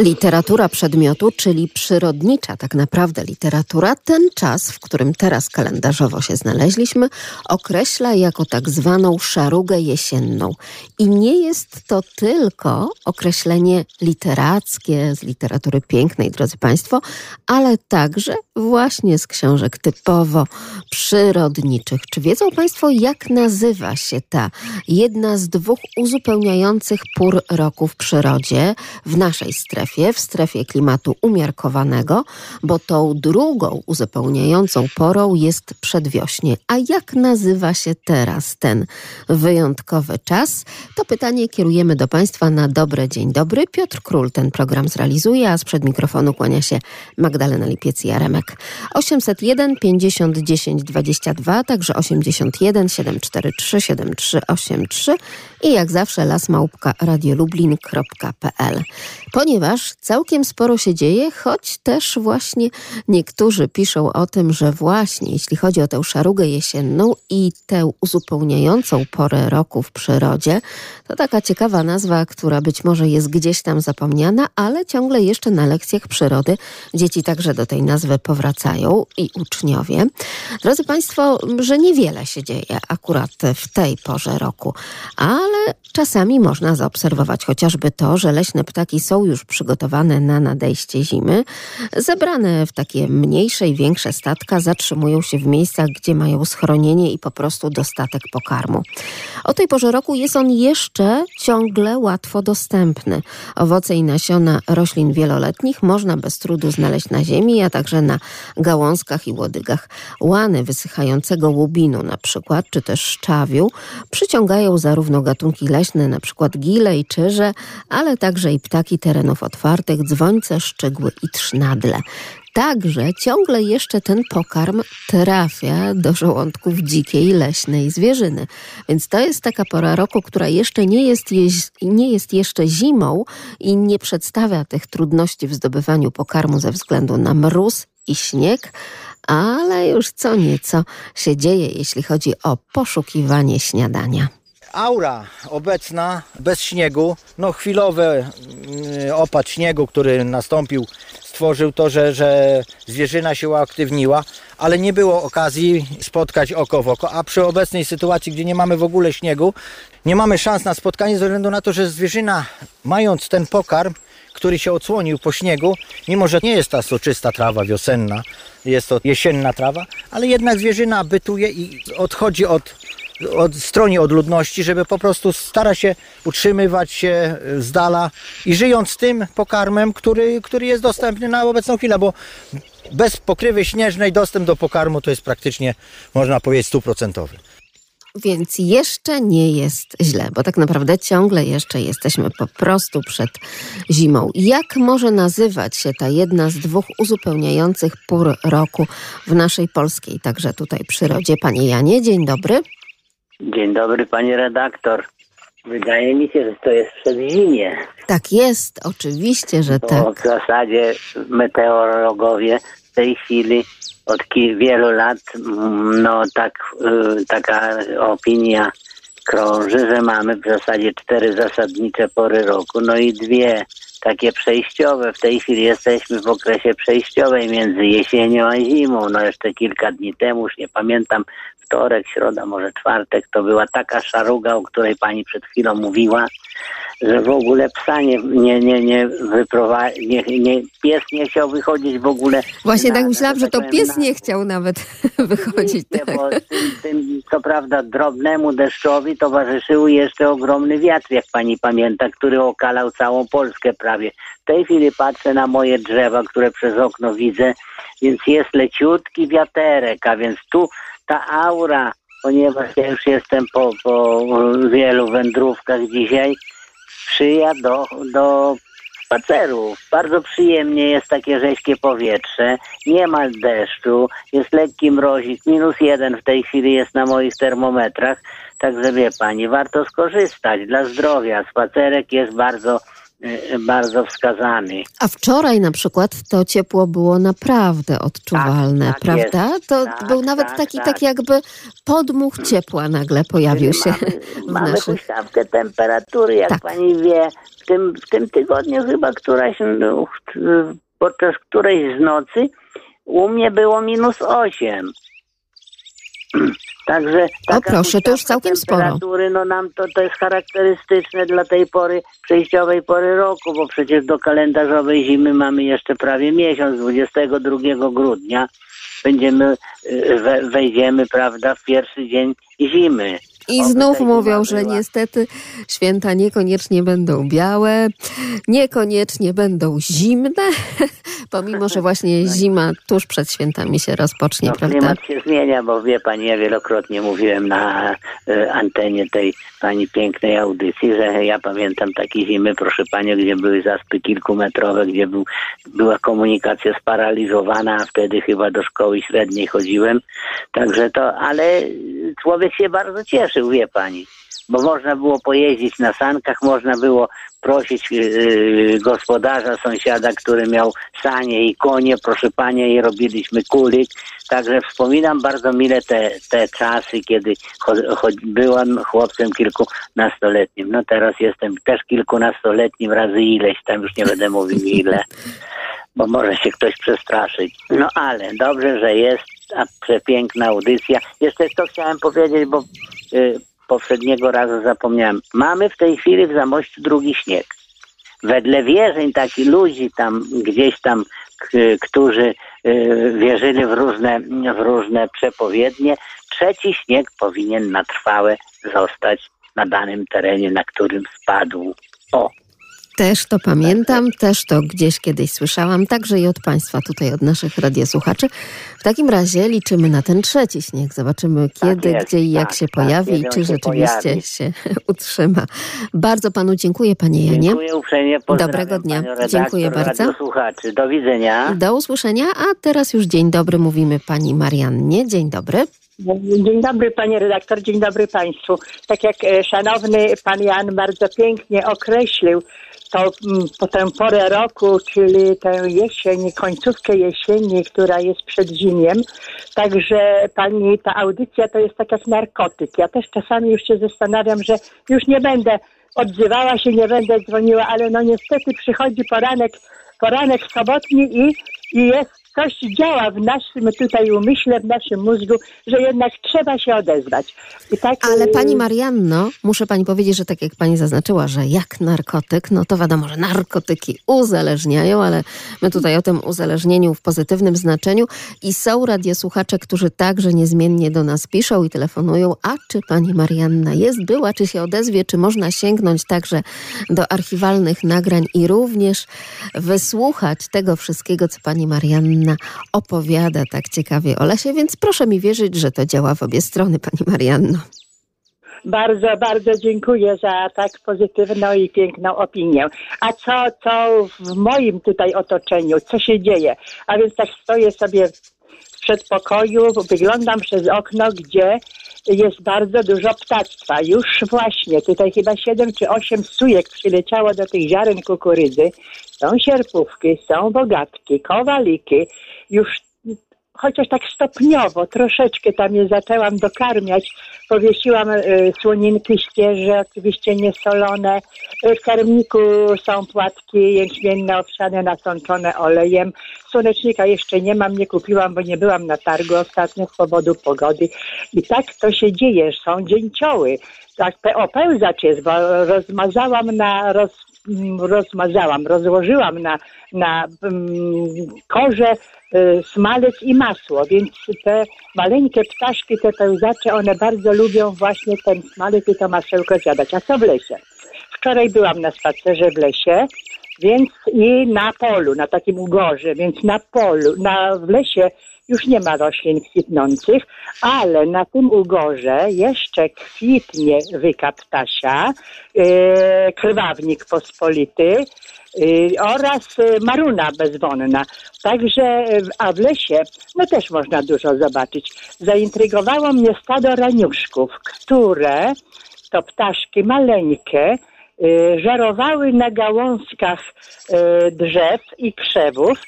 Literatura przedmiotu, czyli przyrodnicza tak naprawdę literatura, ten czas, w którym teraz kalendarzowo się znaleźliśmy, określa jako tak zwaną szarugę jesienną. I nie jest to tylko określenie literackie z literatury pięknej, drodzy Państwo, ale także właśnie z książek typowo przyrodniczych. Czy wiedzą Państwo, jak nazywa się ta jedna z dwóch uzupełniających pór roku w przyrodzie w naszej strefie? Strefie, w strefie klimatu umiarkowanego, bo tą drugą uzupełniającą porą jest przedwiośnie. A jak nazywa się teraz ten wyjątkowy czas? To pytanie kierujemy do Państwa na dobre dzień dobry. Piotr Król ten program zrealizuje, a sprzed mikrofonu kłania się Magdalena Lipiec-Jaremek. 801 50 10 22, także 81 743 7383 i jak zawsze lasmałpka radiolublin.pl. Ponieważ całkiem sporo się dzieje, choć też właśnie niektórzy piszą o tym, że właśnie jeśli chodzi o tę szarugę jesienną i tę uzupełniającą porę roku w przyrodzie, to taka ciekawa nazwa, która być może jest gdzieś tam zapomniana, ale ciągle jeszcze na lekcjach przyrody dzieci także do tej nazwy powracają i uczniowie. Drodzy Państwo, że niewiele się dzieje akurat w tej porze roku, ale czasami można zaobserwować chociażby to, że leśne ptaki są już przygotowane na nadejście zimy, zebrane w takie mniejsze i większe statka zatrzymują się w miejscach, gdzie mają schronienie i po prostu dostatek pokarmu. O tej porze roku jest on jeszcze ciągle łatwo dostępny. Owoce i nasiona roślin wieloletnich można bez trudu znaleźć na ziemi, a także na gałązkach i łodygach. Łany wysychającego łubinu na przykład, czy też szczawiu przyciągają zarówno gatunki leśne, na przykład gile i czyże, ale także i ptaki terenów otwartych, dzwońce, szczygły i trznadle. Także ciągle jeszcze ten pokarm trafia do żołądków dzikiej, leśnej zwierzyny. Więc to jest taka pora roku, która jeszcze nie jest, nie jest jeszcze zimą i nie przedstawia tych trudności w zdobywaniu pokarmu ze względu na mróz i śnieg, ale już co nieco się dzieje, jeśli chodzi o poszukiwanie śniadania aura obecna bez śniegu, no chwilowy mm, opad śniegu, który nastąpił, stworzył to, że, że zwierzyna się uaktywniła, ale nie było okazji spotkać oko w oko, a przy obecnej sytuacji, gdzie nie mamy w ogóle śniegu, nie mamy szans na spotkanie ze względu na to, że zwierzyna mając ten pokarm, który się odsłonił po śniegu, mimo że nie jest ta soczysta trawa wiosenna, jest to jesienna trawa, ale jednak zwierzyna bytuje i odchodzi od od stronie od ludności, żeby po prostu stara się utrzymywać się z dala i żyjąc tym pokarmem, który, który jest dostępny na obecną chwilę, bo bez pokrywy śnieżnej dostęp do pokarmu to jest praktycznie, można powiedzieć, stuprocentowy. Więc jeszcze nie jest źle, bo tak naprawdę ciągle jeszcze jesteśmy po prostu przed zimą. Jak może nazywać się ta jedna z dwóch uzupełniających pór roku w naszej polskiej, także tutaj przyrodzie? Panie Janie, dzień dobry. Dzień dobry, pani redaktor. Wydaje mi się, że to jest przedzimie. Tak jest, oczywiście, że Bo tak. W zasadzie meteorologowie w tej chwili od wielu lat, mm, no tak, y, taka opinia krąży, że mamy w zasadzie cztery zasadnicze pory roku, no i dwie takie przejściowe. W tej chwili jesteśmy w okresie przejściowej między jesienią a zimą. No jeszcze kilka dni temu, już nie pamiętam, wtorek, środa, może czwartek, to była taka szaruga, o której pani przed chwilą mówiła, że w ogóle psa nie, nie, nie, nie wyprowadził, nie, nie, pies nie chciał wychodzić w ogóle. Właśnie na, tak myślałam, że to tak pies na... nie chciał nawet wychodzić. Tak. Bo tym, tym, co prawda, drobnemu deszczowi towarzyszył jeszcze ogromny wiatr, jak pani pamięta, który okalał całą Polskę prawie. W tej chwili patrzę na moje drzewa, które przez okno widzę, więc jest leciutki wiaterek, a więc tu ta aura, ponieważ ja już jestem po, po wielu wędrówkach dzisiaj, sprzyja do, do spacerów. Bardzo przyjemnie jest takie rześkie powietrze, nie ma deszczu, jest lekki mrozik, minus jeden w tej chwili jest na moich termometrach, także wie pani, warto skorzystać dla zdrowia. Spacerek jest bardzo bardzo wskazany. A wczoraj na przykład to ciepło było naprawdę odczuwalne, Tak, tak prawda? jest. To Tak, był nawet tak, taki, tak. tak jakby podmuch ciepła nagle pojawił się Mamy, w mamy naszych... huśtawkę temperatury, jak Tak. pani wie. W tym, w tym tygodniu chyba któraś, podczas którejś z nocy u mnie było minus 8. Także taka proszę, to już całkiem sporo. temperatury, no nam to, to jest charakterystyczne dla tej pory, przejściowej pory roku, bo przecież do kalendarzowej zimy mamy jeszcze prawie miesiąc, 22 grudnia będziemy, y, we, wejdziemy, prawda, w pierwszy dzień zimy. I znów mówią, że niestety święta niekoniecznie będą białe, niekoniecznie będą zimne, pomimo, że właśnie zima tuż przed świętami się rozpocznie, No, prawda? klimat się zmienia, bo wie pani, ja wielokrotnie mówiłem na e, antenie tej pani pięknej audycji, że ja pamiętam takie zimy, proszę pani, gdzie były zaspy kilkumetrowe, gdzie był, była komunikacja sparaliżowana, a wtedy chyba do szkoły średniej chodziłem. Także to, ale człowiek się bardzo cieszył, wie pani. Bo można było pojeździć na sankach, można było prosić yy, gospodarza, sąsiada, który miał sanie i konie, proszę panie, i robiliśmy kulik. Także wspominam bardzo mile te, te czasy, kiedy cho- cho- byłem chłopcem kilkunastoletnim. No teraz jestem też kilkunastoletnim razy ileś, tam już nie będę mówił ile, bo może się ktoś przestraszyć. No ale dobrze, że jest przepiękna audycja. Jeszcze to chciałem powiedzieć, bo y, poprzedniego razu zapomniałem. Mamy w tej chwili w Zamościu drugi śnieg. Wedle wierzeń takich ludzi tam gdzieś tam, którzy y, wierzyli w różne, w różne przepowiednie, trzeci śnieg powinien na trwałe zostać na danym terenie, na którym spadł. O, Też to pamiętam, też to gdzieś kiedyś słyszałam, także i od Państwa tutaj, od naszych radiosłuchaczy. W takim razie liczymy na ten trzeci śnieg. Zobaczymy kiedy, jest, gdzie i jak tak, się tak, pojawi i czy rzeczywiście pojawi. się utrzyma. Bardzo Panu dziękuję, Panie Janie. dziękuję uprzejmie. Dobrego dnia. redaktor, Dziękuję bardzo. radiosłuchaczy. Do widzenia. Do usłyszenia, a teraz już dzień dobry mówimy Pani Mariannie. Dzień dobry. Dzień dobry panie redaktor, dzień dobry państwu. Tak jak e, szanowny pan Jan bardzo pięknie określił to mm, po tę porę roku, czyli tę jesień, końcówkę jesieni, która jest przed zimiem. Także pani, ta audycja to jest tak jak narkotyk. Ja też czasami już się zastanawiam, że już nie będę odzywała się, nie będę dzwoniła, ale no niestety przychodzi poranek, poranek sobotni i, i jest coś działa w naszym tutaj umyśle, w naszym mózgu, że jednak trzeba się odezwać. Tak, Ale y, Pani Marianno, muszę Pani powiedzieć, że tak jak Pani zaznaczyła, że jak narkotyk, no to wiadomo, że narkotyki uzależniają, ale my tutaj o tym uzależnieniu w pozytywnym znaczeniu i są radiosłuchacze, którzy także niezmiennie do nas piszą i telefonują, a czy Pani Marianna jest, była, czy się odezwie, czy można sięgnąć także do archiwalnych nagrań i również wysłuchać tego wszystkiego, co Pani Marianna opowiada tak ciekawie o lesie, więc proszę mi wierzyć, że to działa w obie strony, Pani Marianno. Bardzo, bardzo dziękuję za tak pozytywną i piękną opinię. A co, co w moim tutaj otoczeniu, co się dzieje? A więc tak stoję sobie w przedpokoju, wyglądam przez okno, gdzie jest bardzo dużo ptactwa. Już właśnie, tutaj chyba siedem czy osiem sujek przyleciało do tych ziaren kukurydzy. Są sierpówki, są bogatki, kowaliki. Już chociaż tak stopniowo, troszeczkę tam je zaczęłam dokarmiać. Powiesiłam y, słoninki świeże, oczywiście niesolone. Y, w karmniku są płatki jęczmienne owsiane, nasączone olejem. Słonecznika jeszcze nie mam, nie kupiłam, bo nie byłam na targu ostatnio z powodu pogody. I tak to się dzieje, są dzięcioły. Tak, pełzacz jest, bo rozmazałam na, roz, rozmazałam, rozłożyłam na, na mm, korze y, smalec i masło, więc te maleńkie ptaszki, te pełzacze, one bardzo lubią właśnie ten smalec i to masełko zjadać. A co w lesie? Wczoraj byłam na spacerze w lesie, więc i na polu, na takim ugorze, więc na polu, na, w lesie już nie ma roślin kwitnących, ale na tym ugorze jeszcze kwitnie wyka ptasia, e, krwawnik pospolity e, oraz e, maruna bezwonna. Także, a w lesie, no też można dużo zobaczyć. Zaintrygowało mnie stado raniuszków, które to ptaszki maleńkie, żerowały na gałązkach y, drzew i krzewów.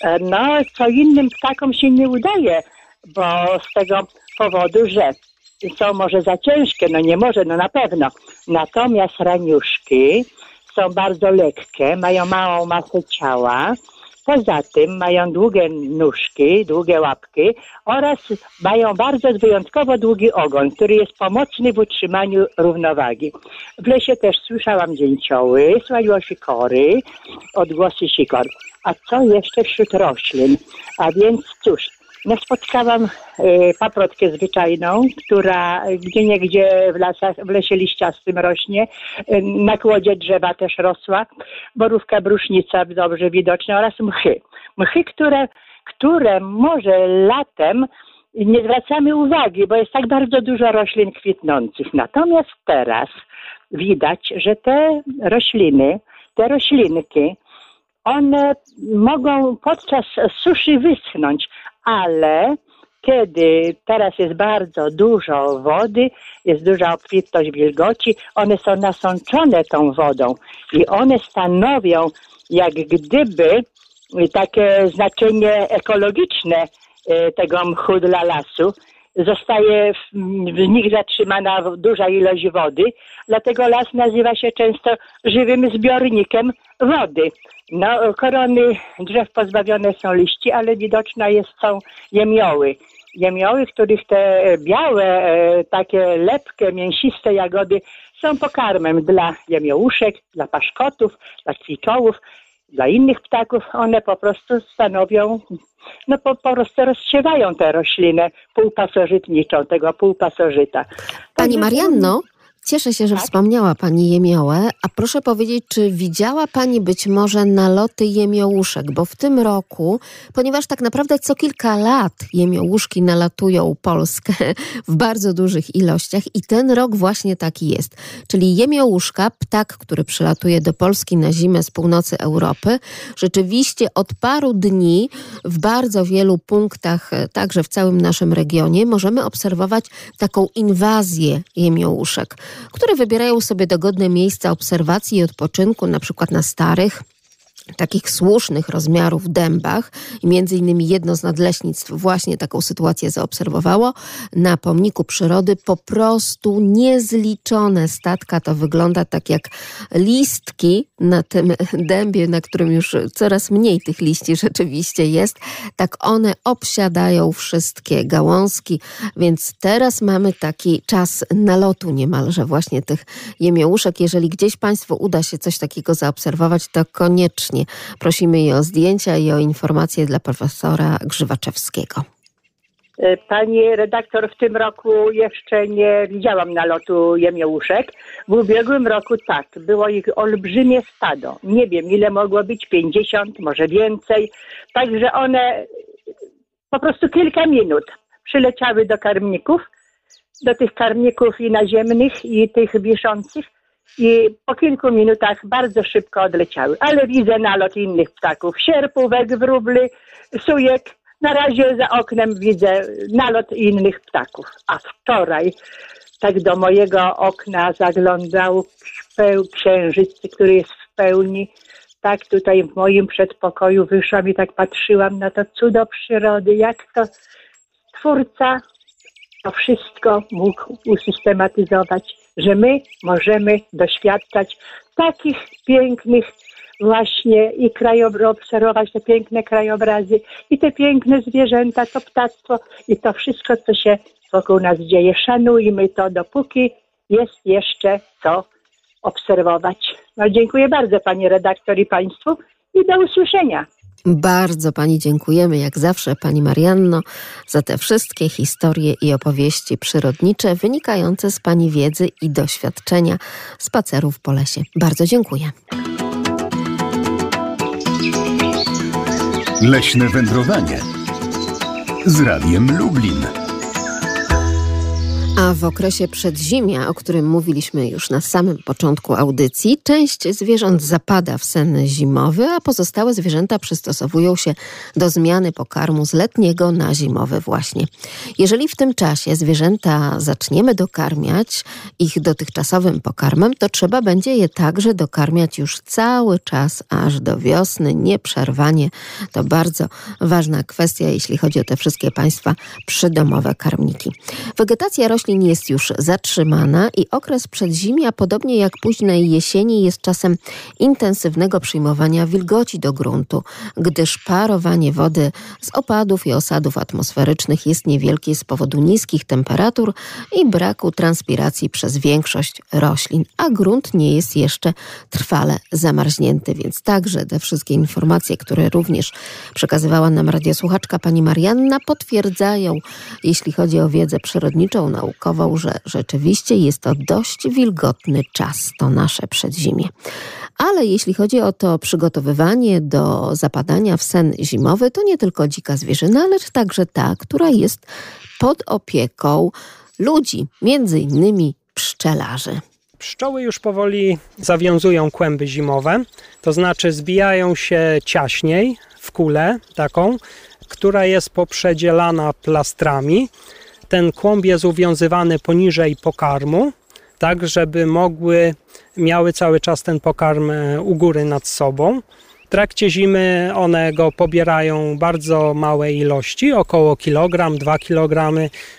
E, No, co innym ptakom się nie udaje, bo z tego powodu, że są może za ciężkie, no nie może, no na pewno. Natomiast raniuszki są bardzo lekkie, mają małą masę ciała. Poza tym mają długie nóżki, długie łapki oraz mają bardzo wyjątkowo długi ogon, który jest pomocny w utrzymaniu równowagi. W lesie też słyszałam dzięcioły, słaniło sikory, odgłosy sikor. A co jeszcze wśród roślin? A więc cóż, no spotkałam y, paprotkę zwyczajną, która gdzie niegdzie w w lesie liściastym rośnie. Y, na kłodzie drzewa też rosła. Borówka brusznica dobrze widoczna oraz mchy. Mchy, które, które może latem nie zwracamy uwagi, bo jest tak bardzo dużo roślin kwitnących. Natomiast teraz widać, że te rośliny, te roślinki, one mogą podczas suszy wyschnąć, ale kiedy teraz jest bardzo dużo wody, jest duża obfitość wilgoci, one są nasączone tą wodą i one stanowią jak gdyby takie znaczenie ekologiczne e, tego mchu dla lasu. Zostaje w, nich zatrzymana duża ilość wody, dlatego las nazywa się często żywym zbiornikiem wody. No, korony drzew pozbawione są liści, ale widoczna jest, są jemioły. Jemioły, których te białe, e, takie lepkie, mięsiste jagody są pokarmem dla jemiołuszek, dla paszkotów, dla kwikołów, dla innych ptaków. One po prostu stanowią, no po, po prostu rozsiewają tę roślinę półpasożytniczą, tego półpasożyta. Pani Marianno, cieszę się, że Tak? wspomniała Pani jemiołę, a proszę powiedzieć, czy widziała Pani być może naloty jemiołuszek, bo w tym roku, ponieważ tak naprawdę co kilka lat jemiołuszki nalatują Polskę w bardzo dużych ilościach i ten rok właśnie taki jest. Czyli jemiołuszka, ptak, który przylatuje do Polski na zimę z północy Europy, rzeczywiście od paru dni w bardzo wielu punktach, e, także w całym naszym regionie, możemy obserwować taką inwazję jemiołuszek, które wybierają sobie dogodne miejsca obserwacji i odpoczynku, na przykład na starych, takich słusznych rozmiarów dębach i między innymi jedno z nadleśnictw właśnie taką sytuację zaobserwowało. Na pomniku przyrody po prostu niezliczone statka. To wygląda tak jak listki na tym dębie, na którym już coraz mniej tych liści rzeczywiście jest. Tak one obsiadają wszystkie gałązki, więc teraz mamy taki czas nalotu niemalże właśnie tych jemiołuszek. Jeżeli gdzieś Państwu uda się coś takiego zaobserwować, to koniecznie prosimy je o zdjęcia i o informacje dla profesora Grzywaczewskiego. E, Pani redaktor, w tym roku jeszcze nie widziałam nalotu jemiołuszek. W ubiegłym roku tak, było ich olbrzymie stado. Nie wiem, ile mogło być, 50, może więcej. Także one po prostu kilka minut przyleciały do karmników, do tych karmników i naziemnych, i tych wiszących. I po kilku minutach bardzo szybko odleciały. Ale widzę nalot innych ptaków. Sierpówek, wróbly, sujek, na razie za oknem widzę nalot innych ptaków. A wczoraj tak do mojego okna zaglądał peł- księżyc, który jest w pełni. Tak tutaj w moim przedpokoju wyszłam i tak patrzyłam na to cudo przyrody, jak to twórca to wszystko mógł usystematyzować, że my możemy doświadczać takich pięknych właśnie i krajobrazy, obserwować te piękne krajobrazy i te piękne zwierzęta, to ptactwo i to wszystko, co się wokół nas dzieje. Szanujmy to, dopóki jest jeszcze co obserwować. No, dziękuję bardzo Pani redaktor i Państwu i do usłyszenia. Bardzo Pani dziękujemy, jak zawsze, Pani Marianno, za te wszystkie historie i opowieści przyrodnicze wynikające z Pani wiedzy i doświadczenia spacerów po lesie. Bardzo dziękuję. Leśne wędrowanie z Radiem Lublin. W okresie przedzimia, o którym mówiliśmy już na samym początku audycji, część zwierząt zapada w sen zimowy, a pozostałe zwierzęta przystosowują się do zmiany pokarmu z letniego na zimowy właśnie. Jeżeli w tym czasie zwierzęta zaczniemy dokarmiać ich dotychczasowym pokarmem, to trzeba będzie je także dokarmiać już cały czas aż do wiosny, nieprzerwanie. To bardzo ważna kwestia, jeśli chodzi o te wszystkie państwa przydomowe karmniki. Wegetacja roślin jest już zatrzymana i okres przedzimia, podobnie jak późnej jesieni, jest czasem intensywnego przyjmowania wilgoci do gruntu, gdyż parowanie wody z opadów i osadów atmosferycznych jest niewielkie z powodu niskich temperatur i braku transpiracji przez większość roślin, a grunt nie jest jeszcze trwale zamarznięty, więc także te wszystkie informacje, które również przekazywała nam radiosłuchaczka pani Marianna, potwierdzają, jeśli chodzi o wiedzę przyrodniczą, naukową, że rzeczywiście jest to dość wilgotny czas, to nasze przedzimie. Ale jeśli chodzi o to przygotowywanie do zapadania w sen zimowy, to nie tylko dzika zwierzyna, lecz także ta, która jest pod opieką ludzi, między innymi pszczelarzy. Pszczoły już powoli zawiązują kłęby zimowe, to znaczy zbijają się ciaśniej w kulę taką, która jest poprzedzielana plastrami ten kłąb jest uwiązywany poniżej pokarmu, tak żeby mogły, miały cały czas ten pokarm e, u góry nad sobą. W trakcie zimy one go pobierają bardzo małe ilości, około kilogram, 2 kg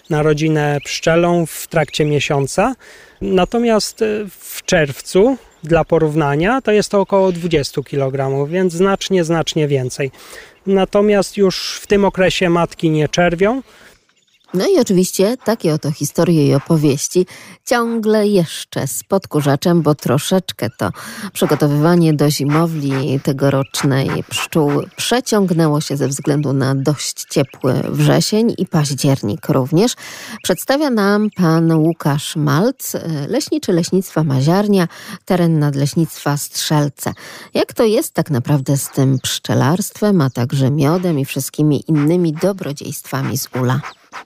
na rodzinę pszczelą w trakcie miesiąca. Natomiast e, w czerwcu, dla porównania, to jest to około 20 kg, więc znacznie, znacznie więcej. Natomiast już w tym okresie matki nie czerwią, no i oczywiście takie oto historie i opowieści ciągle jeszcze z podkurzaczem, bo troszeczkę to przygotowywanie do zimowli tegorocznej pszczół przeciągnęło się ze względu na dość ciepły wrzesień i październik również. Przedstawia nam pan Łukasz Malc, leśniczy leśnictwa Maziarnia, teren nadleśnictwa Strzelce. Jak to jest tak naprawdę z tym pszczelarstwem, a także miodem i wszystkimi innymi dobrodziejstwami z ula?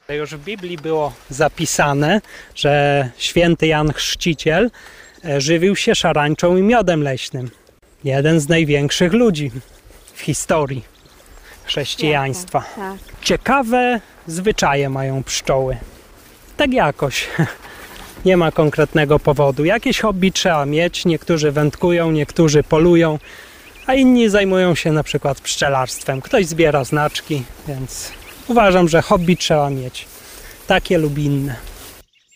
Już w Biblii było zapisane, że święty Jan Chrzciciel e, żywił się szarańczą i miodem leśnym. Jeden z największych ludzi w historii chrześcijaństwa. Tak. Ciekawe zwyczaje mają pszczoły. Tak jakoś. Nie ma konkretnego powodu. Jakieś hobby trzeba mieć. Niektórzy wędkują, niektórzy polują, a inni zajmują się na przykład pszczelarstwem. Ktoś zbiera znaczki, więc uważam, że hobby trzeba mieć. Takie lub inne.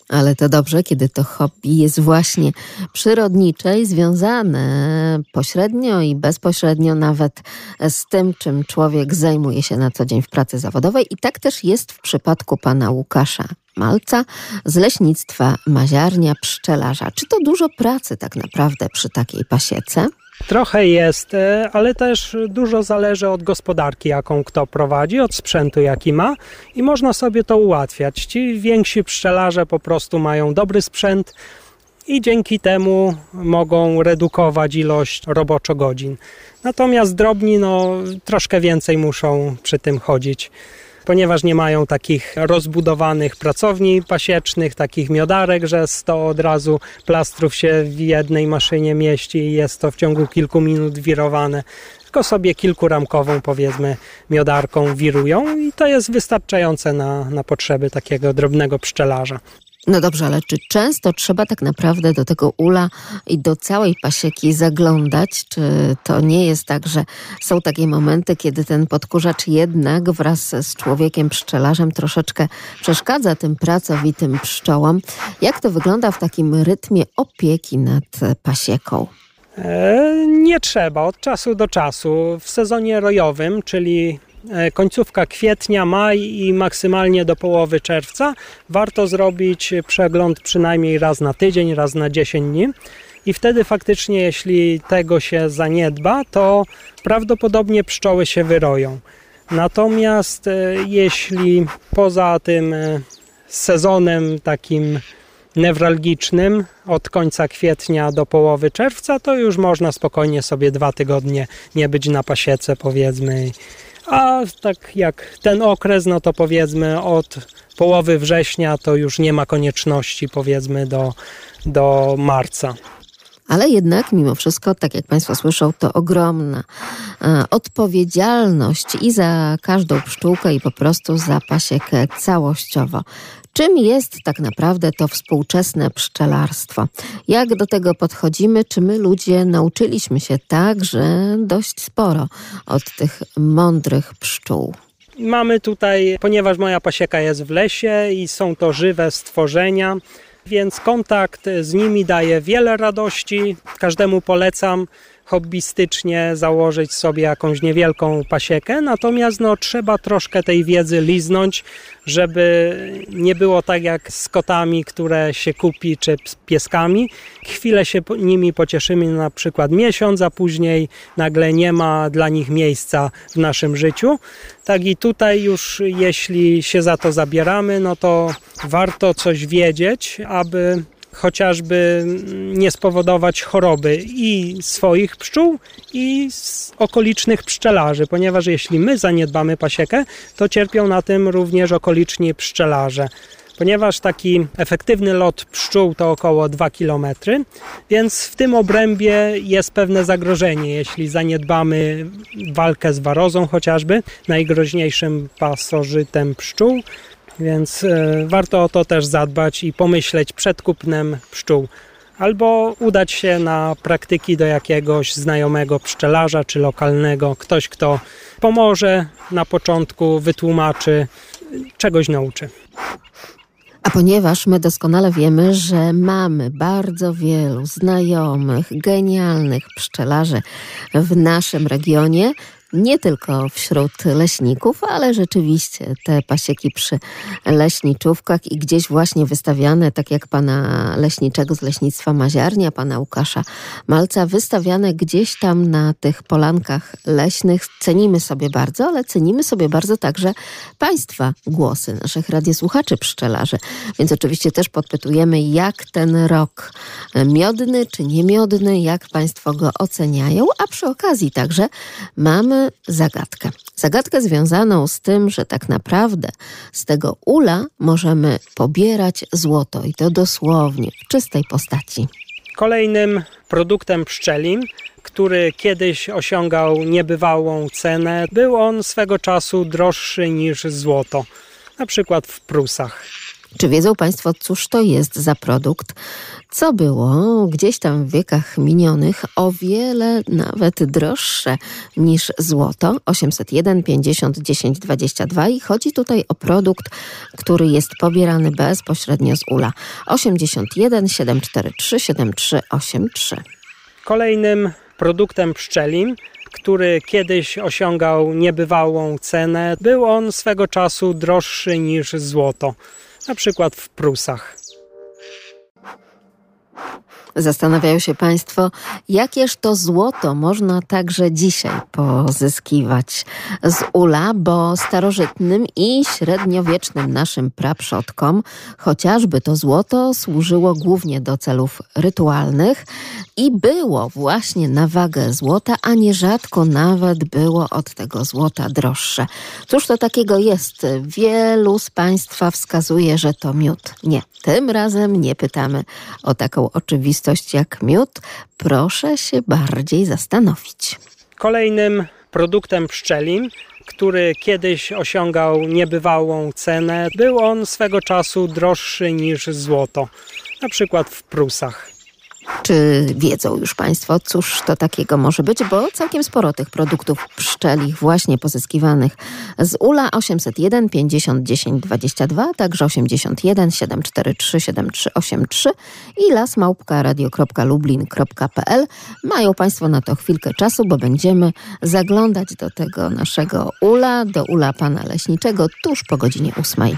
Ale to dobrze, kiedy to hobby jest właśnie przyrodnicze i związane pośrednio i bezpośrednio nawet z tym, czym człowiek zajmuje się na co dzień w pracy zawodowej. I tak też jest w przypadku pana Łukasza Malca z leśnictwa Maziarnia Pszczelarza. Czy to dużo pracy tak naprawdę przy takiej pasiece? Trochę jest, e, ale też dużo zależy od gospodarki, jaką kto prowadzi, od sprzętu, jaki ma i można sobie to ułatwiać. Ci więksi pszczelarze po prostu mają dobry sprzęt i dzięki temu mogą redukować ilość roboczo godzin. Natomiast drobni no, troszkę więcej muszą przy tym chodzić ponieważ nie mają takich rozbudowanych pracowni pasiecznych, takich miodarek, że 100 od razu plastrów się w jednej maszynie mieści i jest to w ciągu kilku minut wirowane tylko sobie kilkuramkową powiedzmy miodarką wirują i to jest wystarczające na, na potrzeby takiego drobnego pszczelarza. No dobrze, ale czy często trzeba tak naprawdę do tego ula i do całej pasieki zaglądać? Czy to nie jest tak, że są takie momenty, kiedy ten podkurzacz jednak wraz z człowiekiem pszczelarzem troszeczkę przeszkadza tym pracowitym pszczołom? Jak to wygląda w takim rytmie opieki nad pasieką? E, nie trzeba od czasu do czasu. W sezonie rojowym, czyli końcówka kwietnia, maj i maksymalnie do połowy czerwca warto zrobić przegląd przynajmniej raz na tydzień, raz na 10 dni. I wtedy faktycznie, jeśli tego się zaniedba, to prawdopodobnie pszczoły się wyroją. Natomiast e, jeśli poza tym e, sezonem takim newralgicznym od końca kwietnia do połowy czerwca, to już można spokojnie sobie dwa tygodnie nie być na pasiece, powiedzmy, A tak jak ten okres, no to powiedzmy od połowy września to już nie ma konieczności powiedzmy do, do marca. Ale jednak, mimo wszystko, tak jak Państwo słyszą, to ogromna e, odpowiedzialność i za każdą pszczółkę, i po prostu za pasiekę całościowo. Czym jest tak naprawdę to współczesne pszczelarstwo? Jak do tego podchodzimy? Czy my ludzie nauczyliśmy się także dość sporo od tych mądrych pszczół? Mamy tutaj, ponieważ moja pasieka jest w lesie i są to żywe stworzenia, więc kontakt z nimi daje wiele radości. Każdemu polecam hobbystycznie założyć sobie jakąś niewielką pasiekę, natomiast no, trzeba troszkę tej wiedzy liznąć, żeby nie było tak jak z kotami, które się kupi, czy z pieskami. Chwilę się nimi pocieszymy, na przykład miesiąc, a później nagle nie ma dla nich miejsca w naszym życiu. Tak i tutaj już jeśli się za to zabieramy, no to warto coś wiedzieć, aby chociażby nie spowodować choroby i swoich pszczół, i okolicznych pszczelarzy, ponieważ jeśli my zaniedbamy pasiekę, to cierpią na tym również okoliczni pszczelarze. Ponieważ taki efektywny lot pszczół to około 2 km, więc w tym obrębie jest pewne zagrożenie, jeśli zaniedbamy walkę z warozą chociażby, najgroźniejszym pasożytem pszczół, więc e, warto o to też zadbać i pomyśleć przed kupnem pszczół. Albo udać się na praktyki do jakiegoś znajomego pszczelarza czy lokalnego, ktoś, kto pomoże na początku, wytłumaczy, czegoś nauczy. A ponieważ my doskonale wiemy, że mamy bardzo wielu znajomych, genialnych pszczelarzy w naszym regionie, nie tylko wśród leśników, ale rzeczywiście te pasieki przy leśniczówkach i gdzieś właśnie wystawiane, tak jak pana leśniczego z leśnictwa Maziarnia, pana Łukasza Malca, wystawiane gdzieś tam na tych polankach leśnych. Cenimy sobie bardzo, ale cenimy sobie bardzo także państwa głosy, naszych radiosłuchaczy pszczelarzy. Więc oczywiście też podpytujemy, jak ten rok miodny czy niemiodny, jak państwo go oceniają, a przy okazji także mamy zagadkę. Zagadkę związaną z tym, że tak naprawdę z tego ula możemy pobierać złoto i to dosłownie w czystej postaci. Kolejnym produktem pszczelim, który kiedyś osiągał niebywałą cenę, był on swego czasu droższy niż złoto, na przykład w Prusach. Czy wiedzą Państwo, cóż to jest za produkt? Co było gdzieś tam w wiekach minionych o wiele nawet droższe niż złoto 801 50 10 22 i chodzi tutaj o produkt, który jest pobierany bezpośrednio z ula 81 743 7383. Kolejnym produktem pszczelim który kiedyś osiągał niebywałą cenę, był on swego czasu droższy niż złoto na przykład w Prusach. Zastanawiają się Państwo, jakież to złoto można także dzisiaj pozyskiwać z ula, bo starożytnym i średniowiecznym naszym praprzodkom chociażby to złoto służyło głównie do celów rytualnych i było właśnie na wagę złota, a nierzadko nawet było od tego złota droższe. Cóż to takiego jest? Wielu z Państwa wskazuje, że to miód. Nie, tym razem nie pytamy o taką oczywistość jak miód. Proszę się bardziej zastanowić. Kolejnym produktem pszczelim który kiedyś osiągał niebywałą cenę, był on swego czasu droższy niż złoto, na przykład w Prusach. Czy wiedzą już Państwo, cóż to takiego może być? Bo całkiem sporo tych produktów pszczelich właśnie pozyskiwanych z ULA 801 50 10 22, także 81 743 7383 i lasmałpka.radio.lublin.pl. Mają Państwo na to chwilkę czasu, bo będziemy zaglądać do tego naszego ULA, do ULA Pana Leśniczego tuż po godzinie 8.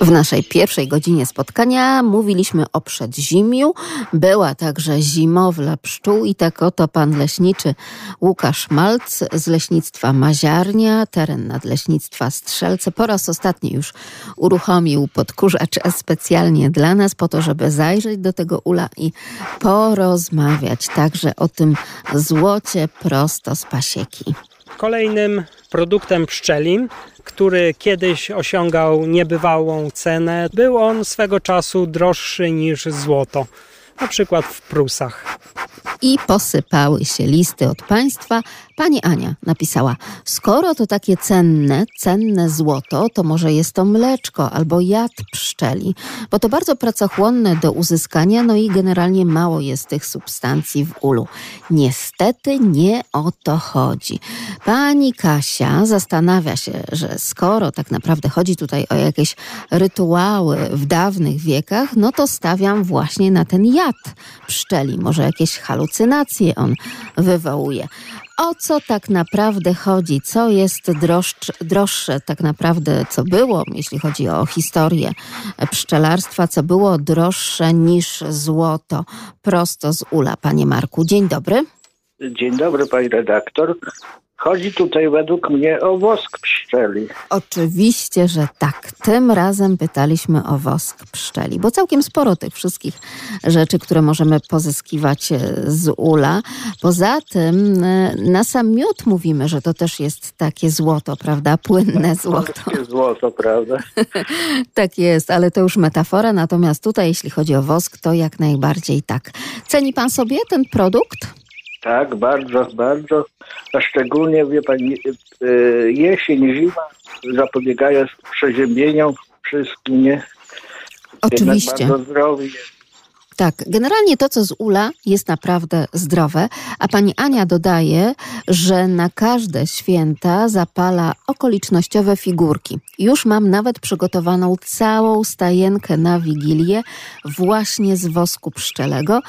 W naszej pierwszej godzinie spotkania mówiliśmy o przedzimiu. Była także zimowla pszczół i tak oto pan leśniczy Łukasz Malc z leśnictwa Maziarnia, teren nadleśnictwa Strzelce po raz ostatni już uruchomił podkurzacz specjalnie dla nas po to, żeby zajrzeć do tego ula i porozmawiać także o tym złocie prosto z pasieki. Kolejnym produktem pszczelim, który kiedyś osiągał niebywałą cenę, był on swego czasu droższy niż złoto, na przykład w Prusach. I posypały się listy od państwa. Pani Ania napisała: Skoro to takie cenne, cenne złoto, to może jest to mleczko albo jad pszczeli, bo to bardzo pracochłonne do uzyskania, no i generalnie mało jest tych substancji w ulu. Niestety nie o to chodzi. Pani Kasia zastanawia się, że skoro tak naprawdę chodzi tutaj o jakieś rytuały w dawnych wiekach, no to stawiam właśnie na ten jad pszczeli. Może jakieś halucynacje on wywołuje. O co tak naprawdę chodzi? Co jest droższe tak naprawdę, co było, jeśli chodzi o historię pszczelarstwa, co było droższe niż złoto prosto z ula? Panie Marku, dzień dobry. Dzień dobry, pani redaktor. Chodzi tutaj według mnie o wosk pszczeli. Oczywiście, że tak. Tym razem pytaliśmy o wosk pszczeli, bo całkiem sporo tych wszystkich rzeczy, które możemy pozyskiwać e, z ula. Poza tym e, na sam miód mówimy, że to też jest takie złoto, prawda? Płynne złoto. Polskie złoto, prawda? tak jest, ale to już metafora. Natomiast tutaj, jeśli chodzi o wosk, to jak najbardziej tak. Ceni pan sobie ten produkt? Tak, bardzo, bardzo. A szczególnie, wie pani, y, jesień, zima zapobiegają przeziębieniom wszystkim, nie? Oczywiście. Jednak bardzo zdrowy jest. Tak, generalnie to, co z ula, jest naprawdę zdrowe, a pani Ania dodaje, że na każde święta zapala okolicznościowe figurki. Już mam nawet przygotowaną całą stajenkę na Wigilię właśnie z wosku pszczelego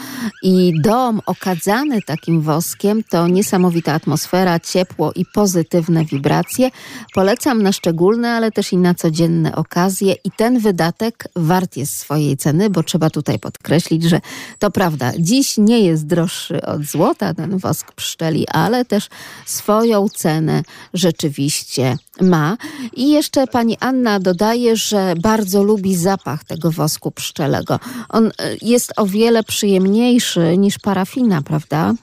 i dom okadzany takim woskiem to niesamowita atmosfera, ciepło i pozytywne wibracje. Polecam na szczególne, ale też i na codzienne okazje i ten wydatek wart jest swojej ceny, bo trzeba tutaj podkreślić, że to prawda, dziś nie jest droższy od złota ten wosk pszczeli, ale też swoją cenę rzeczywiście ma. I jeszcze pani Anna dodaje, że bardzo lubi zapach tego wosku pszczelego. On y, jest o wiele przyjemniejszy niż parafina, prawda?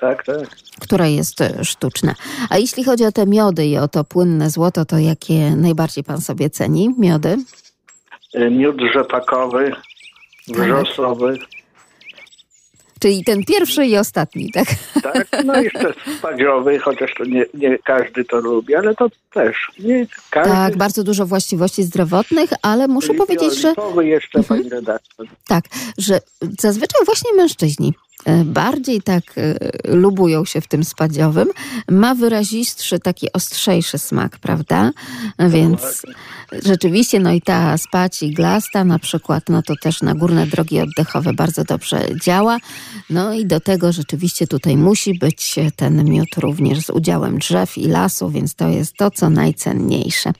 Tak, tak. Która jest y, sztuczna. A jeśli chodzi o te miody i o to płynne złoto, to jakie najbardziej pan sobie ceni miody? Y, Miód rzepakowy, wrzosowy, Czyli ten pierwszy i ostatni, tak? tak? No jeszcze spadziowy, chociaż to nie, nie każdy to lubi, ale to też nie każdy. Tak, bardzo dużo właściwości zdrowotnych, ale muszę powiedzieć, że jeszcze, Mhm. pani redaktor. tak, że zazwyczaj właśnie mężczyźni bardziej tak e, lubują się w tym spadziowym. Ma wyrazistszy, taki ostrzejszy smak, prawda? Więc rzeczywiście, no i ta spaci glasta na przykład, no to też na górne drogi oddechowe bardzo dobrze działa. No i do tego rzeczywiście tutaj musi być ten miód również z udziałem drzew i lasu, więc to jest to, co najcenniejsze.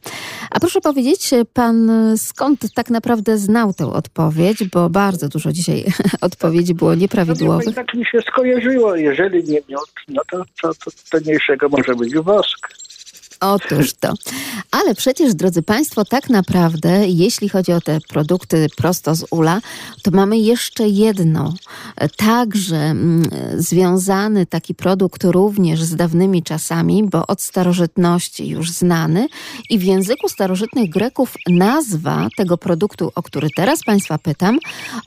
A proszę powiedzieć, pan skąd tak naprawdę znał tę odpowiedź, bo bardzo dużo dzisiaj odpowiedzi było wie nieprawidłowych. Pani, tak mi się skojarzyło. Jeżeli nie miód, no to co to cenniejszego może być wosk. Otóż to. Ale przecież, drodzy Państwo, tak naprawdę, jeśli chodzi o te produkty prosto z ula, to mamy jeszcze jedno, także mm, związany taki produkt również z dawnymi czasami, bo od starożytności już znany i w języku starożytnych Greków nazwa tego produktu, o który teraz Państwa pytam,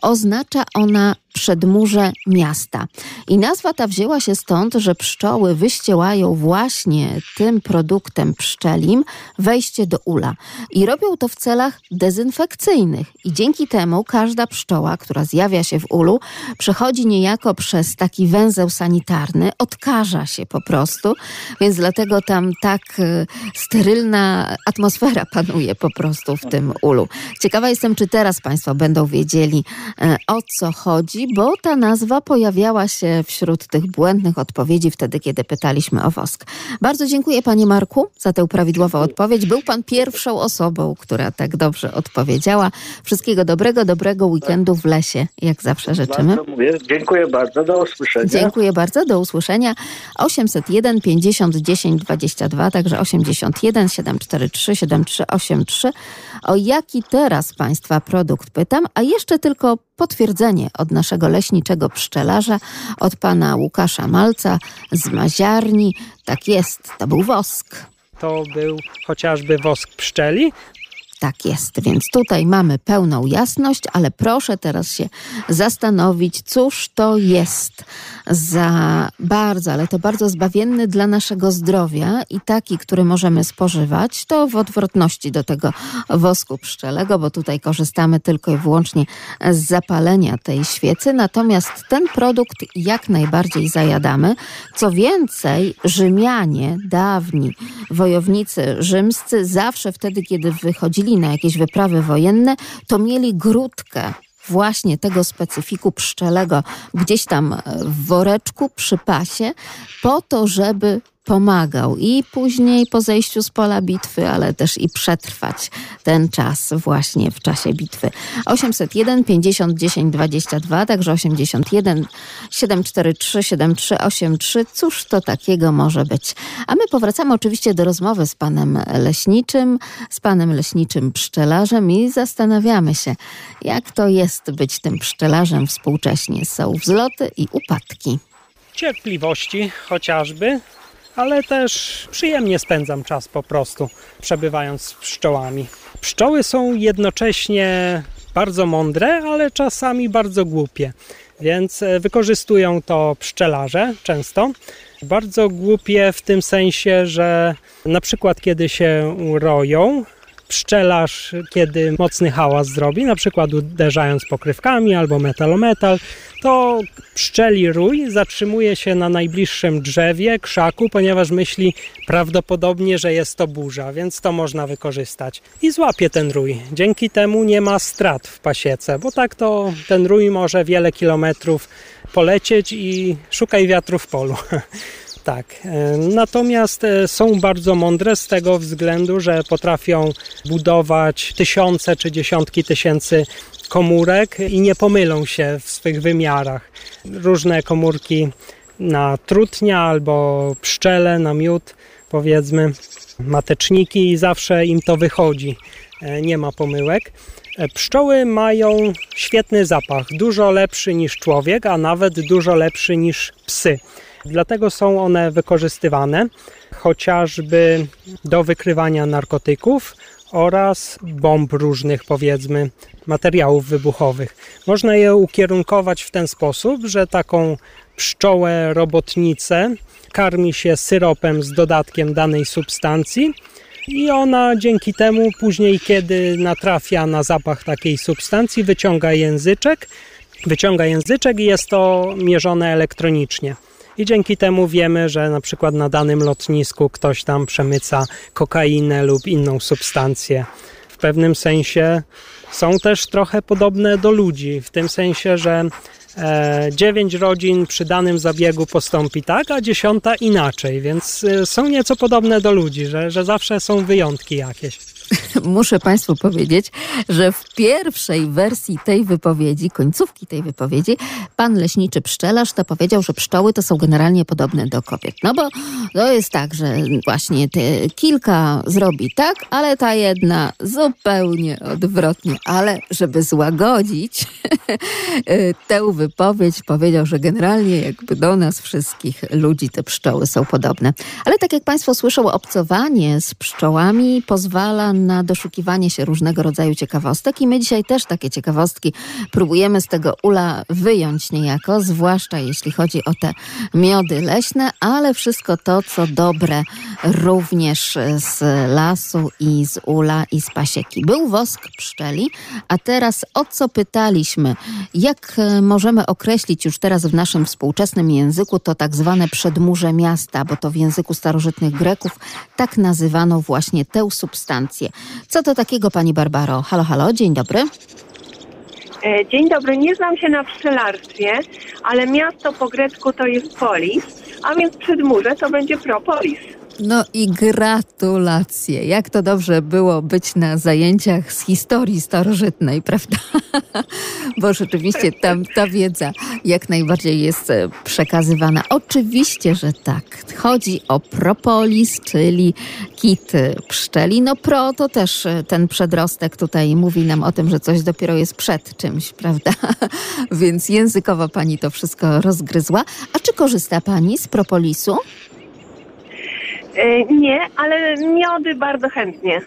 oznacza ona przedmurze miasta. I nazwa ta wzięła się stąd, że pszczoły wyściełają właśnie tym produktem pszczelim wejście do ula. I robią to w celach dezynfekcyjnych. I dzięki temu każda pszczoła, która zjawia się w ulu, przechodzi niejako przez taki węzeł sanitarny, odkaża się po prostu, więc dlatego tam tak e, sterylna atmosfera panuje po prostu w tym ulu. Ciekawa jestem, czy teraz Państwo będą wiedzieli, e, o co chodzi wychodzi, bo ta nazwa pojawiała się wśród tych błędnych odpowiedzi wtedy, kiedy pytaliśmy o wosk. Bardzo dziękuję panie Marku za tę prawidłową odpowiedź. Był pan pierwszą osobą, która tak dobrze odpowiedziała. Wszystkiego dobrego, dobrego weekendu w lesie, jak zawsze życzymy. Bardzo. Dziękuję bardzo. Do usłyszenia. Dziękuję bardzo, do usłyszenia. 801 50 10 22, także 81 743 7383. O jaki teraz Państwa produkt pytam, a jeszcze tylko potwierdzenie od naszego leśniczego pszczelarza, od pana Łukasza Malca z Maziarni. Tak jest, to był wosk. To był chociażby wosk pszczeli, Tak jest, więc tutaj mamy pełną jasność, ale proszę teraz się zastanowić, cóż to jest za bardzo, ale to bardzo zbawienny dla naszego zdrowia i taki, który możemy spożywać, to w odwrotności do tego wosku pszczelego, bo tutaj korzystamy tylko i wyłącznie z zapalenia tej świecy, natomiast ten produkt jak najbardziej zajadamy. Co więcej, Rzymianie, dawni wojownicy rzymscy, zawsze wtedy, kiedy wychodzili na jakieś wyprawy wojenne, to mieli grudkę właśnie tego specyfiku pszczelego gdzieś tam w woreczku przy pasie, po to, żeby pomagał i później po zejściu z pola bitwy, ale też i przetrwać ten czas właśnie w czasie bitwy. 801 50 10 22, także 81 743 7383. Cóż to takiego może być? A my powracamy oczywiście do rozmowy z panem leśniczym, z panem leśniczym pszczelarzem i zastanawiamy się, jak to jest być tym pszczelarzem współcześnie. Są wzloty i upadki. cierpliwości chociażby, ale też przyjemnie spędzam czas po prostu, przebywając z pszczołami. Pszczoły są jednocześnie bardzo mądre, ale czasami bardzo głupie, więc e, wykorzystują to pszczelarze często. Bardzo głupie w tym sensie, że na przykład kiedy się roją, pszczelarz, kiedy mocny hałas zrobi, na przykład uderzając pokrywkami albo metalometal, to pszczeli rój zatrzymuje się na najbliższym drzewie, krzaku, ponieważ myśli prawdopodobnie, że jest to burza, więc to można wykorzystać. I złapie ten rój. Dzięki temu nie ma strat w pasiece, bo tak to ten rój może wiele kilometrów polecieć i szukaj wiatru w polu. Tak. e, Natomiast e, są bardzo mądre z tego względu, że potrafią budować tysiące czy dziesiątki tysięcy komórek i nie pomylą się w swych wymiarach. Różne komórki na trutnia albo pszczele, na miód, powiedzmy, mateczniki i zawsze im to wychodzi. E, Nie ma pomyłek. Pszczoły mają świetny zapach, dużo lepszy niż człowiek, a nawet dużo lepszy niż psy. Dlatego są one wykorzystywane chociażby do wykrywania narkotyków oraz bomb różnych, powiedzmy, materiałów wybuchowych. Można je ukierunkować w ten sposób, że taką pszczołę robotnicę karmi się syropem z dodatkiem danej substancji i ona dzięki temu później, kiedy natrafia na zapach takiej substancji, wyciąga języczek, wyciąga języczek i jest to mierzone elektronicznie. I dzięki temu wiemy, że na przykład na danym lotnisku ktoś tam przemyca kokainę lub inną substancję. W pewnym sensie są też trochę podobne do ludzi, w tym sensie, że e, dziewięć rodzin przy danym zabiegu postąpi tak, a dziesiąta inaczej, więc e, są nieco podobne do ludzi, że, że zawsze są wyjątki jakieś. Muszę Państwu powiedzieć, że w pierwszej wersji tej wypowiedzi, końcówki tej wypowiedzi, pan leśniczy pszczelarz to powiedział, że pszczoły to są generalnie podobne do kobiet. No bo to jest tak, że właśnie te kilka zrobi tak, ale ta jedna zupełnie odwrotnie. Ale żeby złagodzić tę wypowiedź, powiedział, że generalnie jakby do nas wszystkich ludzi te pszczoły są podobne. Ale tak jak Państwo słyszą, obcowanie z pszczołami pozwala na doszukiwanie się różnego rodzaju ciekawostek i my dzisiaj też takie ciekawostki próbujemy z tego ula wyjąć niejako, zwłaszcza jeśli chodzi o te miody leśne, ale wszystko to, co dobre również z lasu i z ula i z pasieki. Był wosk pszczeli, a teraz o co pytaliśmy? Jak e, możemy określić już teraz w naszym współczesnym języku to tak zwane przedmurze miasta, bo to w języku starożytnych Greków tak nazywano właśnie tę substancję. Co to takiego, pani Barbaro? Halo, halo, dzień dobry. E, Dzień dobry, nie znam się na pszczelarstwie, ale miasto po grecku to jest polis, a więc przedmurze to będzie propolis. No i gratulacje. Jak to dobrze było być na zajęciach z historii starożytnej, prawda? Bo rzeczywiście tam ta wiedza jak najbardziej jest e, przekazywana. Oczywiście, że tak. Chodzi o propolis, czyli kit pszczeli. No pro to też e, ten przedrostek tutaj mówi nam o tym, że coś dopiero jest przed czymś, prawda? Więc językowo pani to wszystko rozgryzła. A czy korzysta pani z propolisu? E, Nie, ale miody bardzo chętnie.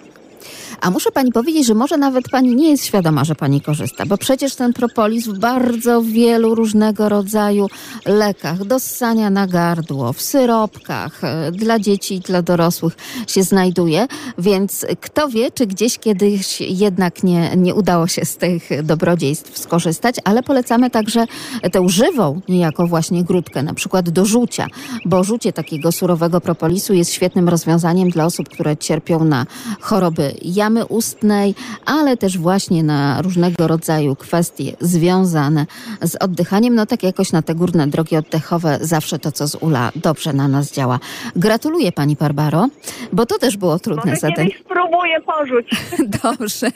A muszę pani powiedzieć, że może nawet pani nie jest świadoma, że pani korzysta, bo przecież ten propolis w bardzo wielu różnego rodzaju lekach, do ssania na gardło, w syropkach, e, dla dzieci i dla dorosłych się znajduje, więc kto wie, czy gdzieś kiedyś jednak nie, nie udało się z tych dobrodziejstw skorzystać, ale polecamy także tę żywą niejako właśnie grudkę, na przykład do rzucia, bo rzucie takiego surowego propolisu jest świetnym rozwiązaniem dla osób, które cierpią na choroby jamy ustnej, ale też właśnie na różnego rodzaju kwestie związane z oddychaniem. No tak jakoś na te górne drogi oddechowe zawsze to, co z ula dobrze na nas działa. Gratuluję pani Barbaro, bo to też było trudne Może zadanie. kiedyś spróbuję porzuć. Dobrze,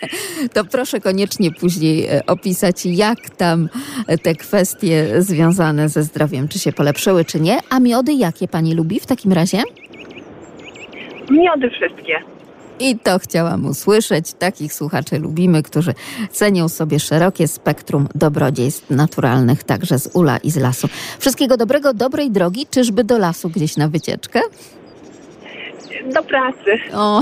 to proszę koniecznie później e, opisać, jak tam e, te kwestie związane ze zdrowiem, czy się polepszyły, czy nie. A miody jakie pani lubi w takim razie? Miody wszystkie. I to chciałam usłyszeć. Takich słuchaczy lubimy, którzy cenią sobie szerokie spektrum dobrodziejstw naturalnych, także z ula i z lasu. Wszystkiego dobrego, dobrej drogi. Czyżby do lasu gdzieś na wycieczkę? Do pracy. O,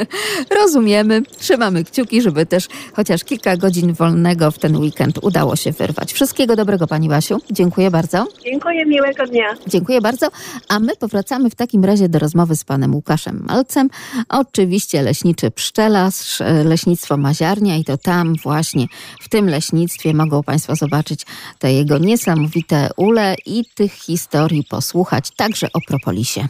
rozumiemy. Trzymamy kciuki, żeby też chociaż kilka godzin wolnego w ten weekend udało się wyrwać. Wszystkiego dobrego, Pani Basiu. Dziękuję bardzo. Dziękuję, miłego dnia. Dziękuję bardzo. A my powracamy w takim razie do rozmowy z panem Łukaszem Malcem. Oczywiście leśniczy pszczelarz, e, leśnictwo Maziarnia i to tam właśnie w tym leśnictwie mogą państwo zobaczyć te jego niesamowite ule i tych historii posłuchać, także o propolisie.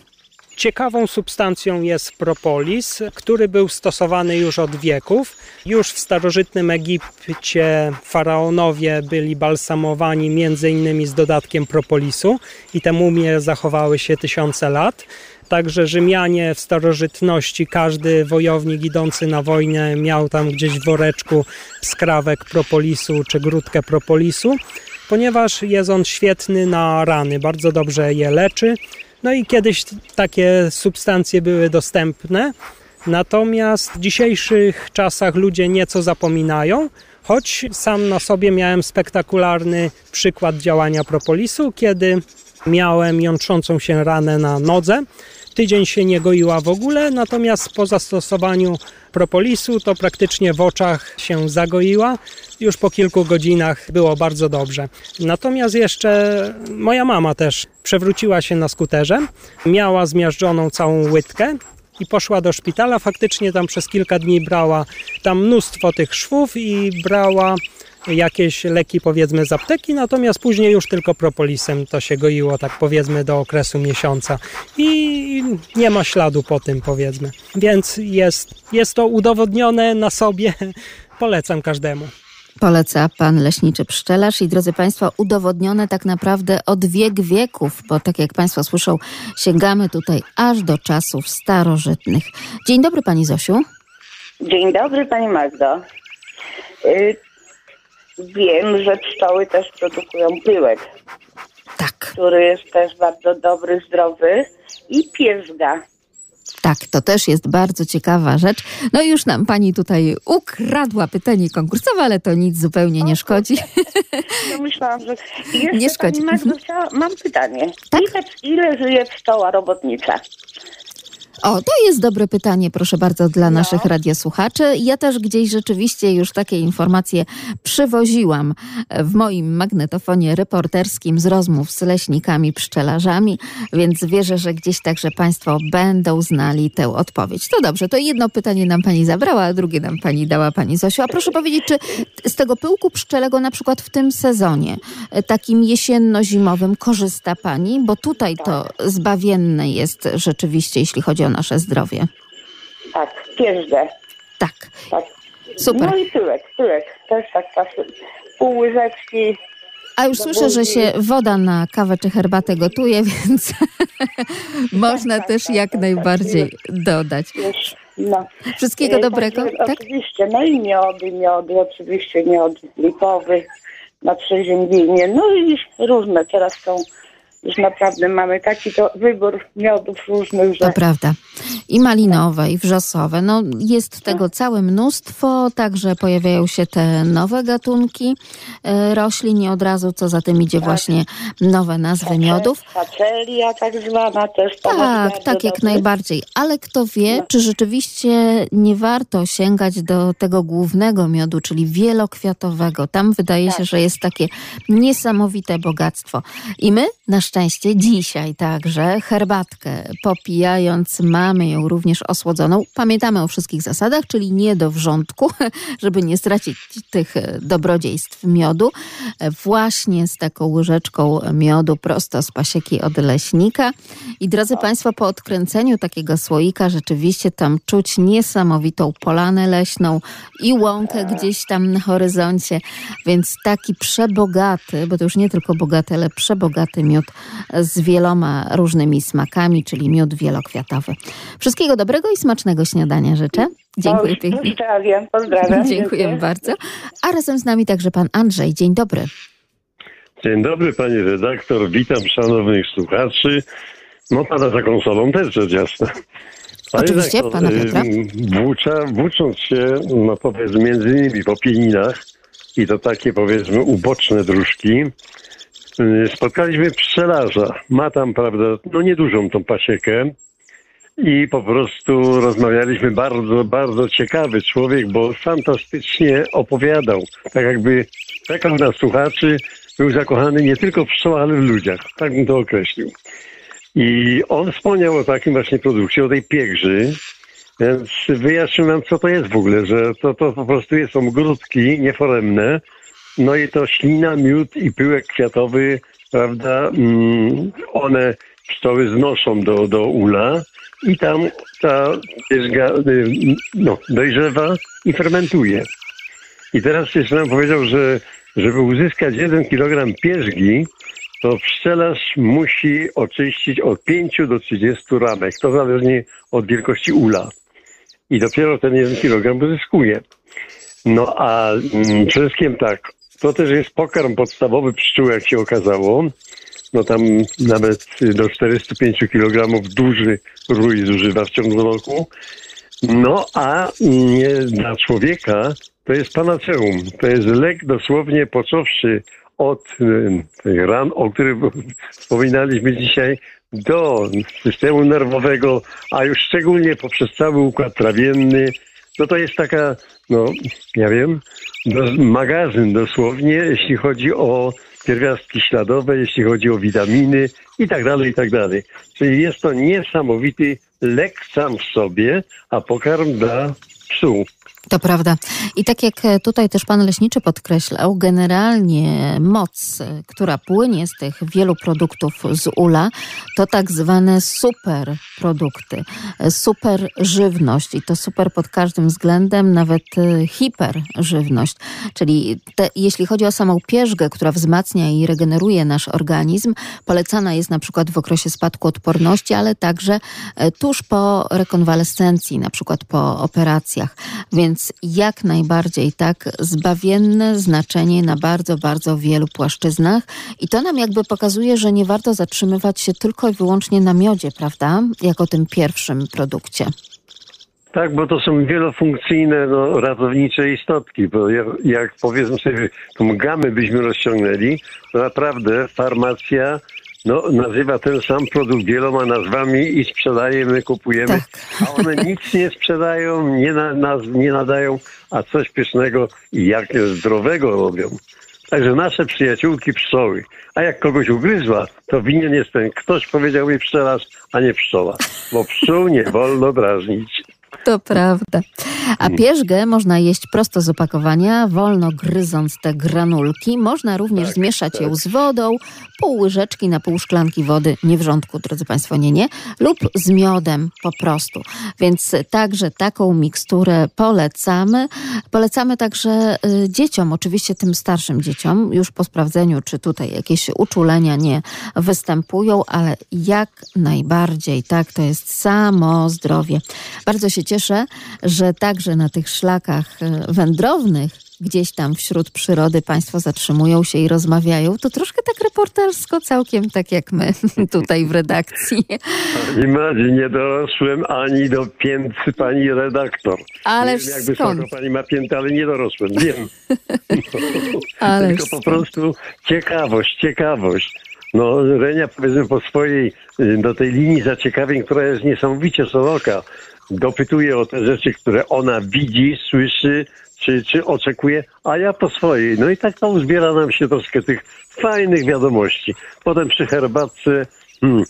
Ciekawą substancją jest propolis, który był stosowany już od wieków. Już w starożytnym Egipcie faraonowie byli balsamowani między innymi z dodatkiem propolisu i te mumie zachowały się tysiące lat. Także Rzymianie w starożytności, każdy wojownik idący na wojnę miał tam gdzieś w woreczku skrawek propolisu czy grudkę propolisu, ponieważ jest on świetny na rany, bardzo dobrze je leczy. No i kiedyś takie substancje były dostępne, natomiast w dzisiejszych czasach ludzie nieco zapominają, choć sam na sobie miałem spektakularny przykład działania propolisu, kiedy miałem jątrzącą się ranę na nodze. Tydzień się nie goiła w ogóle, natomiast po zastosowaniu propolisu to praktycznie w oczach się zagoiła. Już po kilku godzinach było bardzo dobrze. Natomiast jeszcze moja mama też przewróciła się na skuterze, miała zmiażdżoną całą łydkę i poszła do szpitala. Faktycznie tam przez kilka dni brała tam mnóstwo tych szwów i brała jakieś leki powiedzmy z apteki, natomiast później już tylko propolisem to się goiło tak powiedzmy do okresu miesiąca i nie ma śladu po tym powiedzmy. Więc jest, jest to udowodnione na sobie, polecam każdemu. Poleca pan leśniczy pszczelarz i drodzy Państwo, udowodnione tak naprawdę od wiek wieków, bo tak jak Państwo słyszą, sięgamy tutaj aż do czasów starożytnych. Dzień dobry Pani Zosiu. Dzień dobry Pani Magdo. Wiem, że pszczoły też produkują pyłek, Tak, który jest też bardzo dobry, zdrowy i pierzga. tak, to też jest bardzo ciekawa rzecz. No już nam Pani tutaj ukradła pytanie konkursowe, ale to nic zupełnie nie szkodzi. No myślałam, że... Jeszcze Nie szkodzi. Pani Magdo, chciała, mam pytanie. Tak? Ile, ile żyje pszczoła robotnicza? O, to jest dobre pytanie, proszę bardzo, dla naszych radiosłuchaczy. Ja też gdzieś rzeczywiście już takie informacje przywoziłam w moim magnetofonie reporterskim z rozmów z leśnikami, pszczelarzami, więc wierzę, że gdzieś także Państwo będą znali tę odpowiedź. To dobrze, to jedno pytanie nam Pani zabrała, a drugie nam Pani dała Pani Zosiu. A proszę powiedzieć, czy z tego pyłku pszczelego na przykład w tym sezonie, e, takim jesienno-zimowym, korzysta Pani? Bo tutaj to zbawienne jest rzeczywiście, jeśli chodzi o nasze zdrowie. Tak, pierzgę. Tak. Tak. Super. No i tyłek, tyłek. Też tak pasuje. Pół łyżeczki. A już słyszę, że się woda na kawę czy herbatę gotuje, więc można też jak najbardziej dodać. No. Wszystkiego E, dobrego, także tak? Oczywiście, no i miody, miody, oczywiście miod lipowy na przeziębienie, no i różne. Teraz są, już naprawdę mamy taki to wybór miodów różnych, że To prawda. I malinowe, i wrzosowe. No, jest tego całe mnóstwo, także pojawiają się te nowe gatunki e, roślin i od razu co za tym idzie właśnie nowe nazwy miodów. facelia tak zwana też Tak, tak, jak najbardziej. Ale kto wie, No. czy rzeczywiście nie warto sięgać do tego głównego miodu, czyli wielokwiatowego. Tam wydaje się, że jest takie niesamowite bogactwo. I my na szczęście dzisiaj także herbatkę popijając mamy ją również osłodzoną. Pamiętamy o wszystkich zasadach, czyli nie do wrzątku, żeby nie stracić tych e, dobrodziejstw miodu. E, Właśnie z taką łyżeczką miodu prosto z pasieki od leśnika. I drodzy Państwo, po odkręceniu takiego słoika rzeczywiście tam czuć niesamowitą polanę leśną i łąkę gdzieś tam na horyzoncie, więc taki przebogaty, bo to już nie tylko bogaty, ale przebogaty miód z wieloma różnymi smakami, czyli miód wielokwiatowy. Wszystkiego dobrego i smacznego śniadania życzę. Dziękuję O, pięknie. Pozdrawiam, pozdrawiam. Dziękuję bardzo. A razem z nami także pan Andrzej. Dzień dobry. Dzień dobry, pani redaktor. Witam szanownych słuchaczy. No pana za konsolą też rzecz jasna. Panie Oczywiście, redaktor, pana Piotra. y, Włócza, włócząc się, no powiedzmy, między innymi po pieninach i to takie powiedzmy uboczne dróżki, spotkaliśmy pszczelarza. Ma tam, prawda, no niedużą tą pasiekę i po prostu rozmawialiśmy bardzo, bardzo ciekawy człowiek, bo fantastycznie opowiadał. Tak jakby czekał na słuchaczy, był zakochany nie tylko w pszczołach, ale w ludziach. Tak bym to określił. I on wspomniał o takim właśnie produkcie, o tej piegrzy, więc wyjaśnił nam, co to jest w ogóle, że to, to po prostu są grudki nieforemne, no i to ślina, miód i pyłek kwiatowy, prawda, mm, one pszczoły znoszą do, do ula i tam ta pierzga y, no, dojrzewa i fermentuje. I teraz jeszcze nam powiedział, że żeby uzyskać 1 kg pierzgi, to pszczelarz musi oczyścić od 5 do 30 ramek. To zależnie od wielkości ula. I dopiero ten 1 kg uzyskuje. No a mm, przede wszystkim tak, to też jest pokarm podstawowy pszczół, jak się okazało. No tam nawet do 405 kg duży rój zużywa w ciągu roku. No a nie dla człowieka to jest panaceum. To jest lek dosłownie począwszy od y, tych ran, o których wspominaliśmy dzisiaj, do systemu nerwowego, a już szczególnie poprzez cały układ trawienny. No to jest taka, no ja wiem, do, magazyn dosłownie, jeśli chodzi o pierwiastki śladowe, jeśli chodzi o witaminy i tak dalej, i tak dalej. Czyli jest to niesamowity lek sam w sobie, a pokarm dla pszczół. To prawda. I tak jak e, tutaj też pan leśniczy podkreślał, generalnie moc, e, która płynie z tych wielu produktów z ula, to tak zwane super produkty, e, super żywność i to super pod każdym względem, nawet e, hiper żywność. Czyli te, jeśli chodzi o samą pierzgę, która wzmacnia i regeneruje nasz organizm, polecana jest na przykład w okresie spadku odporności, ale także tuż po rekonwalescencji, na przykład po operacjach. Więc jak najbardziej tak zbawienne znaczenie na bardzo, bardzo wielu płaszczyznach. I to nam jakby pokazuje, że nie warto zatrzymywać się tylko i wyłącznie na miodzie, prawda? Jako tym pierwszym produkcie. Tak, bo to są wielofunkcyjne, no, ratownicze istotki, bo jak, jak powiedzmy sobie, tą gamę byśmy rozciągnęli, to naprawdę farmacja no, nazywa ten sam produkt wieloma nazwami i sprzedaje, my kupujemy, Tak. a one nic nie sprzedają, nie, na, nas, nie nadają, a coś pysznego i jak zdrowego robią. Także nasze przyjaciółki pszczoły. A jak kogoś ugryzła, to winien jest ten ktoś, powiedział mi pszczelarz, a nie pszczoła. Bo pszczół nie wolno drażnić. To prawda. A pierzgę można jeść prosto z opakowania, wolno gryząc te granulki. Można również Tak, zmieszać tak. ją z wodą, pół łyżeczki na pół szklanki wody, nie wrzątku, drodzy Państwo, nie, nie, lub z miodem po prostu. Więc także taką miksturę polecamy. Polecamy także y, dzieciom, oczywiście tym starszym dzieciom, już po sprawdzeniu, czy tutaj jakieś uczulenia nie występują, ale jak najbardziej, tak, to jest samo zdrowie. Bardzo się cieszę, że także na tych szlakach y, wędrownych gdzieś tam wśród przyrody Państwo zatrzymują się i rozmawiają. To troszkę tak reportersko, całkiem tak jak my tutaj w redakcji. Madzi, nie dorosłem ani do piętcy pani redaktor. Ależ nie wiem, jak skąd? wysoko pani ma piętę, ale nie dorosłem, wiem. Ależ Tylko po prostu ciekawość, ciekawość. No, Renia powiedzmy po swojej, y, do tej linii zaciekawień, która jest niesamowicie szeroka, dopytuje o te rzeczy, które ona widzi, słyszy, czy, czy oczekuje, a ja po swojej. No i tak tam zbiera nam się troszkę tych fajnych wiadomości. Potem przy herbatce, hmm,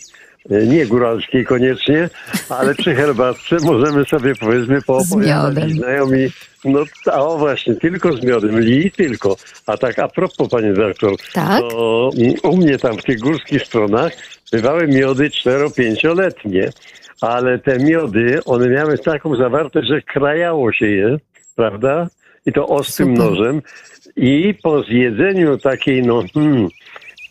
nie góralskiej koniecznie, ale przy herbatce możemy sobie powiedzmy poopowiadać. Znajomi, no a o właśnie, tylko z miodem, li tylko. A tak a propos, panie dyrektor, Tak? to mm, u mnie tam w tych górskich stronach bywały miody 4-5-letnie, ale te miody, one miały taką zawartość, że krajało się je, prawda? I to ostrym Super. nożem. I po zjedzeniu takiej, no, hmm,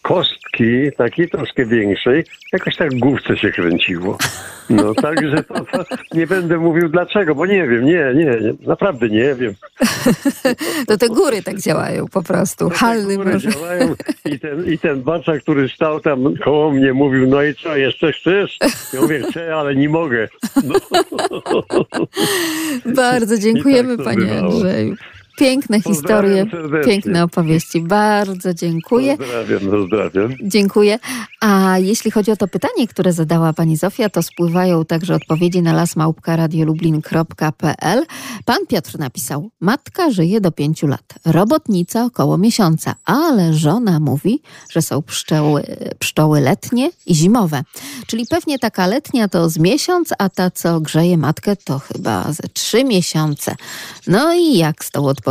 kostki, takiej troszkę większej, jakoś tak w główce się kręciło. No, także to, to nie będę mówił dlaczego, bo nie wiem, nie, nie, nie naprawdę nie wiem. To te góry tak działają po prostu. Halny Góry może. działają I ten, I ten bacza, który stał tam koło mnie, mówił, no i co, jeszcze chcesz? Ja mówię, chcę, ale nie mogę. No. Bardzo dziękujemy I tak panie bywało. Andrzeju. Piękne historie, serdecznie. piękne opowieści. Bardzo dziękuję. Pozdrawiam, pozdrawiam. Dziękuję. A jeśli chodzi o to pytanie, które zadała pani Zofia, to spływają także odpowiedzi na lasmałpka.radiolublin.pl. Pan Piotr napisał: Matka żyje do pięciu lat, robotnica około miesiąca, ale żona mówi, że są pszczoły, pszczoły letnie i zimowe. Czyli pewnie taka letnia to z miesiąc, a ta, co grzeje matkę, to chyba ze trzy miesiące. No i jak z tą odpowiedzią?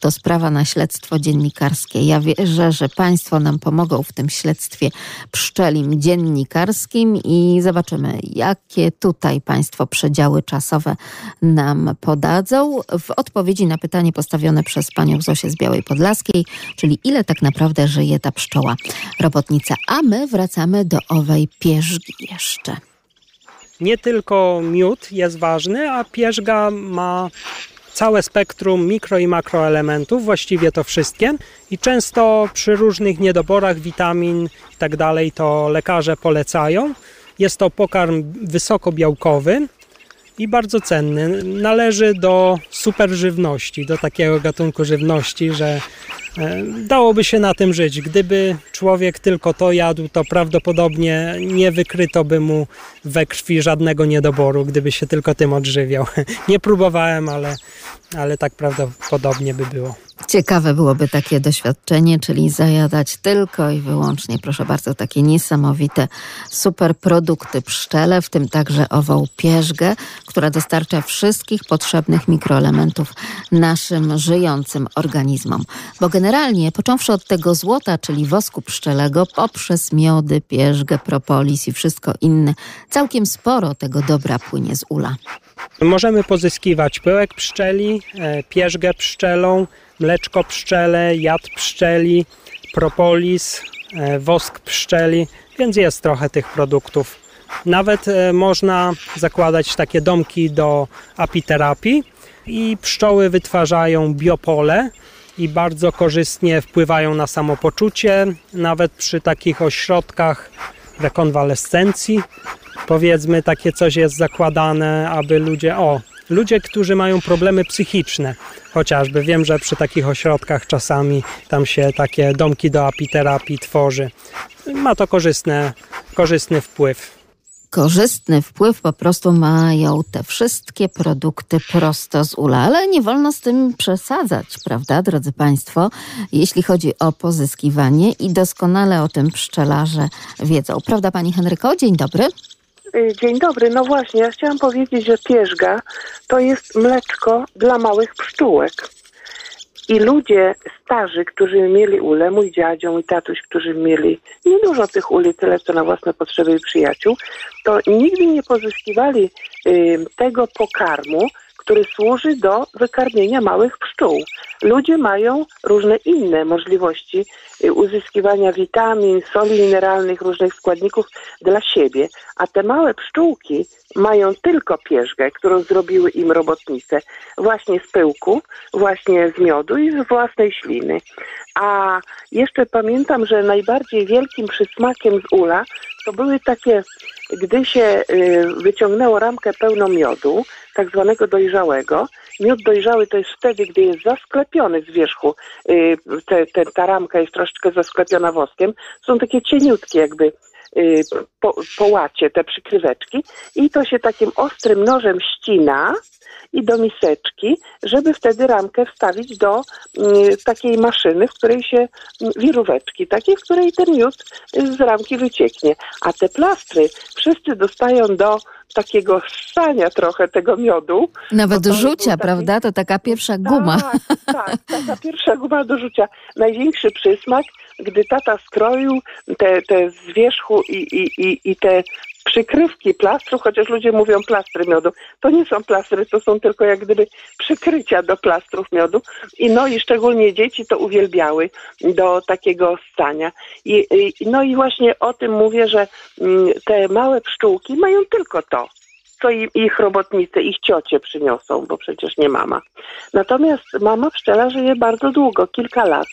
To sprawa na śledztwo dziennikarskie. Ja wierzę, że Państwo nam pomogą w tym śledztwie pszczelim dziennikarskim i zobaczymy, jakie tutaj Państwo przedziały czasowe nam podadzą. W odpowiedzi na pytanie postawione przez panią Zosię z Białej Podlaskiej, czyli ile tak naprawdę żyje ta pszczoła robotnica. A my wracamy do owej pierzgi jeszcze. Nie tylko miód jest ważny, a pierzga ma całe spektrum mikro i makroelementów, właściwie to wszystkie. I często przy różnych niedoborach witamin i tak dalej to lekarze polecają. Jest to pokarm wysokobiałkowy i bardzo cenny. Należy do superżywności, do takiego gatunku żywności, że dałoby się na tym żyć. Gdyby człowiek tylko to jadł, to prawdopodobnie nie wykryto by mu we krwi żadnego niedoboru, gdyby się tylko tym odżywiał. Nie próbowałem, ale, ale tak prawdopodobnie by było. Ciekawe byłoby takie doświadczenie, czyli zajadać tylko i wyłącznie, proszę bardzo, takie niesamowite superprodukty pszczele, w tym także ową pierzgę, która dostarcza wszystkich potrzebnych mikroelementów naszym żyjącym organizmom. Bo generalnie, począwszy od tego złota, czyli wosku pszczelego, poprzez miody, pierzgę, propolis i wszystko inne, całkiem sporo tego dobra płynie z ula. Możemy pozyskiwać pyłek pszczeli, e, pierzgę pszczelą, mleczko pszczele, jad pszczeli, propolis, e, wosk pszczeli, więc jest trochę tych produktów. Nawet e, można zakładać takie domki do apiterapii i pszczoły wytwarzają biopole i bardzo korzystnie wpływają na samopoczucie, nawet przy takich ośrodkach rekonwalescencji. Powiedzmy, takie coś jest zakładane, aby ludzie, o, ludzie, którzy mają problemy psychiczne, chociażby wiem, że przy takich ośrodkach czasami tam się takie domki do apiterapii tworzy. Ma to korzystne, korzystny wpływ. Korzystny wpływ po prostu mają te wszystkie produkty prosto z ula, ale nie wolno z tym przesadzać, prawda, drodzy Państwo, jeśli chodzi o pozyskiwanie i doskonale o tym pszczelarze wiedzą. Prawda, Pani Henryko? Dzień dobry. Y, Dzień dobry. No właśnie, ja chciałam powiedzieć, że pierzga to jest mleczko dla małych pszczółek. I ludzie starzy, którzy mieli ule, mój dziadzio, mój tatuś, którzy mieli niedużo tych uli, tyle co na własne potrzeby i przyjaciół, to nigdy nie pozyskiwali y, tego pokarmu, który służy do wykarmienia małych pszczół. Ludzie mają różne inne możliwości y, uzyskiwania witamin, soli mineralnych, różnych składników dla siebie, a te małe pszczółki mają tylko pierzgę, którą zrobiły im robotnice, właśnie z pyłku, właśnie z miodu i z własnej śliny. A jeszcze pamiętam, że najbardziej wielkim przysmakiem z ula to były takie, gdy się y, wyciągnęło ramkę pełną miodu, tak zwanego dojrzałego. Miód dojrzały to jest wtedy, gdy jest zasklepiony z wierzchu. Y, te, te, ta ramka jest troszeczkę zasklepiona woskiem. Są takie cieniutkie jakby po, po łacie te przykryweczki i to się takim ostrym nożem ścina i do miseczki, żeby wtedy ramkę wstawić do y, takiej maszyny, w której się y, wiróweczki, takiej, w której ten miód y, z ramki wycieknie. A te plastry wszyscy dostają do takiego ssania trochę tego miodu. Nawet rzucia, taki- prawda? To taka pierwsza guma. tak, tak, taka pierwsza guma do rzucia. Największy przysmak, gdy tata skroił te, te z wierzchu i, i, i, i te przykrywki plastru, chociaż ludzie mówią plastry miodu. To nie są plastry, to są tylko jak gdyby przykrycia do plastrów miodu. I no i szczególnie dzieci to uwielbiały do takiego stania. I, i, no i właśnie o tym mówię, że mm, te małe pszczółki mają tylko to co im ich robotnicy, ich ciocie przyniosą, bo przecież nie mama. Natomiast mama pszczela żyje bardzo długo, kilka lat.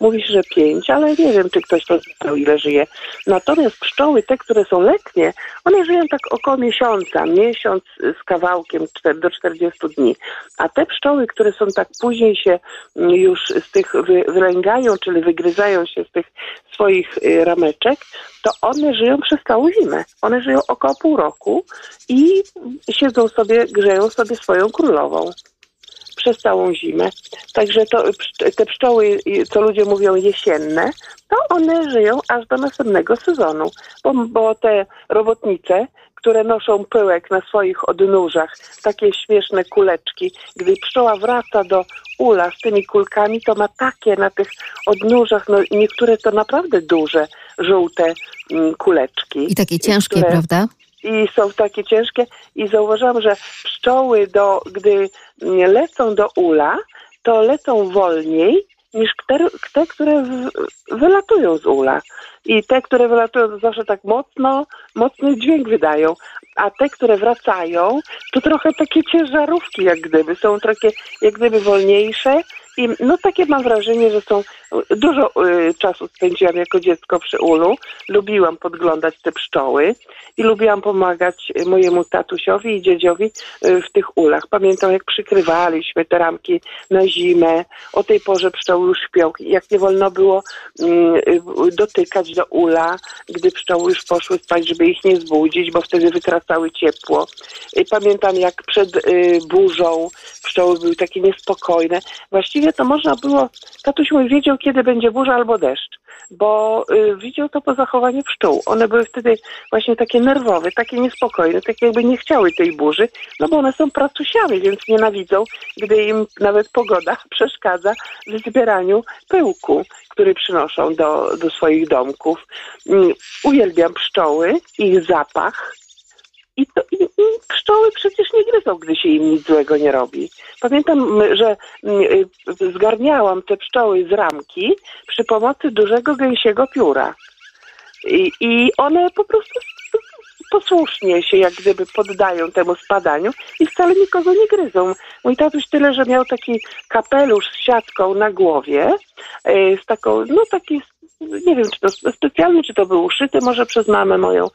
Mówi się, że pięć, ale nie wiem, czy ktoś to znał, ile żyje. Natomiast pszczoły, te, które są letnie, one żyją tak około miesiąca, miesiąc z kawałkiem do 40 dni. A te pszczoły, które są tak później się mm, już z tych wy, wylęgają, czyli wygryzają się z tych swoich y, rameczek, to one żyją przez całą zimę. One żyją około pół roku i siedzą sobie, grzeją sobie swoją królową przez całą zimę. Także to, te pszczoły, co ludzie mówią jesienne, to one żyją aż do następnego sezonu, bo, bo te robotnice, które noszą pyłek na swoich odnóżach, takie śmieszne kuleczki, gdy pszczoła wraca do ula z tymi kulkami, to ma takie na tych odnóżach, no niektóre to naprawdę duże, żółte mm, kuleczki. I takie ciężkie, które- prawda? I są takie ciężkie i zauważyłam, że pszczoły, do, gdy lecą do ula, to lecą wolniej niż te, które wylatują z ula. I te, które wylatują, to zawsze tak mocno, mocny dźwięk wydają. A te, które wracają, to trochę takie ciężarówki, jak gdyby. Są takie, jak gdyby wolniejsze. I no takie mam wrażenie, że są dużo y, czasu spędziłam jako dziecko przy ulu. Lubiłam podglądać te pszczoły i lubiłam pomagać mojemu tatusiowi i dziedziowi y, w tych ulach. Pamiętam, jak przykrywaliśmy te ramki na zimę. O tej porze pszczoły już śpią. Jak nie wolno było mm, y, dotykać do ula, gdy pszczoły już poszły spać, żeby ich nie zbudzić, bo wtedy wytracały ciepło. Y, Pamiętam, jak przed y, burzą pszczoły były takie niespokojne. Właściwie to można było, tatuś mój wiedział, kiedy będzie burza albo deszcz, bo y, widział to po zachowaniu pszczół. One były wtedy właśnie takie nerwowe, takie niespokojne, takie jakby nie chciały tej burzy, no bo one są pracusiały, więc nienawidzą, gdy im nawet pogoda przeszkadza w zbieraniu pyłku, który przynoszą do, do swoich domków. Mm, Uwielbiam pszczoły, ich zapach, i, to, i, i pszczoły przecież nie gryzą, gdy się im nic złego nie robi. Pamiętam, że y, zgarniałam te pszczoły z ramki przy pomocy dużego gęsiego pióra. I, I one po prostu posłusznie się jak gdyby poddają temu spadaniu i wcale nikogo nie gryzą. Mój tatuś tyle, że miał taki kapelusz z siatką na głowie, e, z taką, no taki nie wiem, czy to specjalnie, czy to był uszyty może przez mamę moją,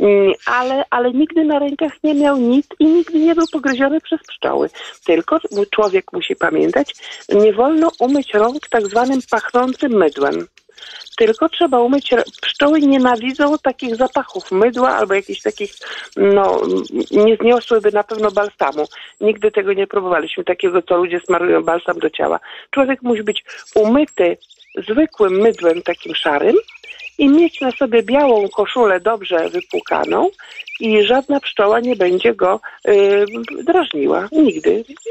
Mm, ale, ale nigdy na rękach nie miał nic i nigdy nie był pogryziony przez pszczoły. Tylko człowiek musi pamiętać, nie wolno umyć rąk tak zwanym pachnącym mydłem. Tylko trzeba umyć. Pszczoły nienawidzą takich zapachów mydła albo jakichś takich, no, nie zniosłyby na pewno balsamu. Nigdy tego nie próbowaliśmy, takiego, co ludzie smarują balsam do ciała. Człowiek musi być umyty zwykłym mydłem takim szarym i mieć na sobie białą koszulę dobrze wypłukaną i żadna pszczoła nie będzie go y, drażniła. Nigdy. I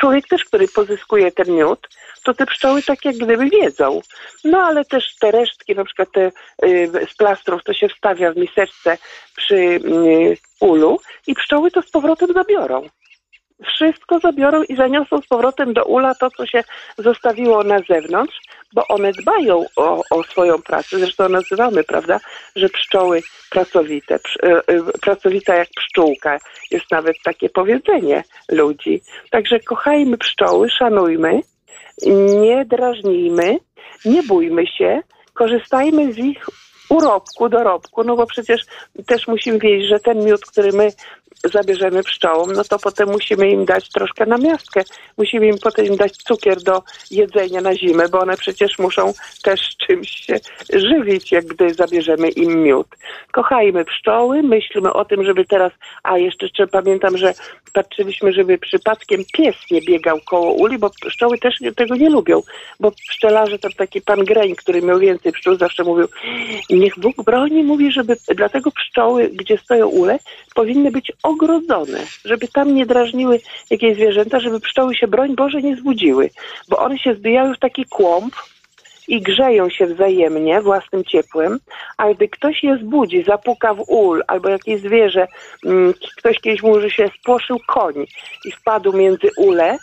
człowiek też, który pozyskuje ten miód, to te pszczoły tak jak gdyby wiedzą. No ale też te resztki, na przykład te y, z plastrów, to się wstawia w miseczce przy y, ulu i pszczoły to z powrotem zabiorą wszystko zabiorą i zaniosą z powrotem do ula to, co się zostawiło na zewnątrz, bo one dbają o, o swoją pracę. Zresztą nazywamy, prawda, że pszczoły pracowite, y, y, pracowita jak pszczółka. Jest nawet takie powiedzenie ludzi. Także kochajmy pszczoły, szanujmy, nie drażnijmy, nie bójmy się, korzystajmy z ich urobku, dorobku, no bo przecież też musimy wiedzieć, że ten miód, który my zabierzemy pszczołom, no to potem musimy im dać troszkę na miastkę. Musimy im potem dać cukier do jedzenia na zimę, bo one przecież muszą też czymś się żywić, jak gdy zabierzemy im miód. Kochajmy pszczoły, myślmy o tym, żeby teraz, a jeszcze, jeszcze pamiętam, że patrzyliśmy, żeby przypadkiem pies nie biegał koło uli, bo pszczoły też tego nie lubią, bo pszczelarze, to taki pan Greń, który miał więcej pszczół, zawsze mówił, niech Bóg broni, mówi, żeby dlatego pszczoły, gdzie stoją ule, powinny być ogrodzone, żeby tam nie drażniły jakieś zwierzęta, żeby pszczoły się, broń Boże, nie zbudziły, bo one się zbijają w taki kłąb, i grzeją się wzajemnie własnym ciepłem, a gdy ktoś je zbudzi, zapuka w ul albo jakieś zwierzę, mm, ktoś kiedyś mówił, że się spłoszył koń i wpadł między ule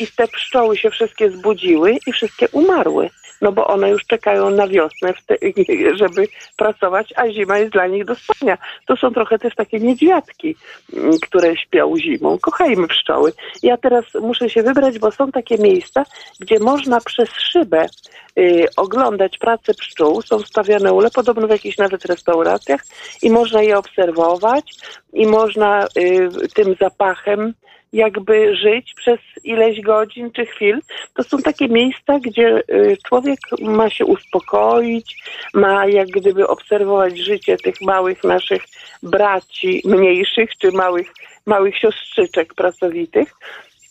i te pszczoły się wszystkie zbudziły i wszystkie umarły no bo one już czekają na wiosnę, żeby pracować, a zima jest dla nich do spania. To są trochę też takie niedźwiadki, mm, które śpią zimą. Kochajmy pszczoły. Ja teraz muszę się wybrać, bo są takie miejsca, gdzie można przez szybę y, oglądać pracę pszczół. Są stawiane ule, podobno w jakichś nawet restauracjach i można je obserwować i można y, tym zapachem jakby żyć przez ileś godzin czy chwil. To są takie miejsca, gdzie y, człowiek ma się uspokoić, ma jak gdyby obserwować życie tych małych naszych braci mniejszych czy małych, małych siostrzyczek pracowitych.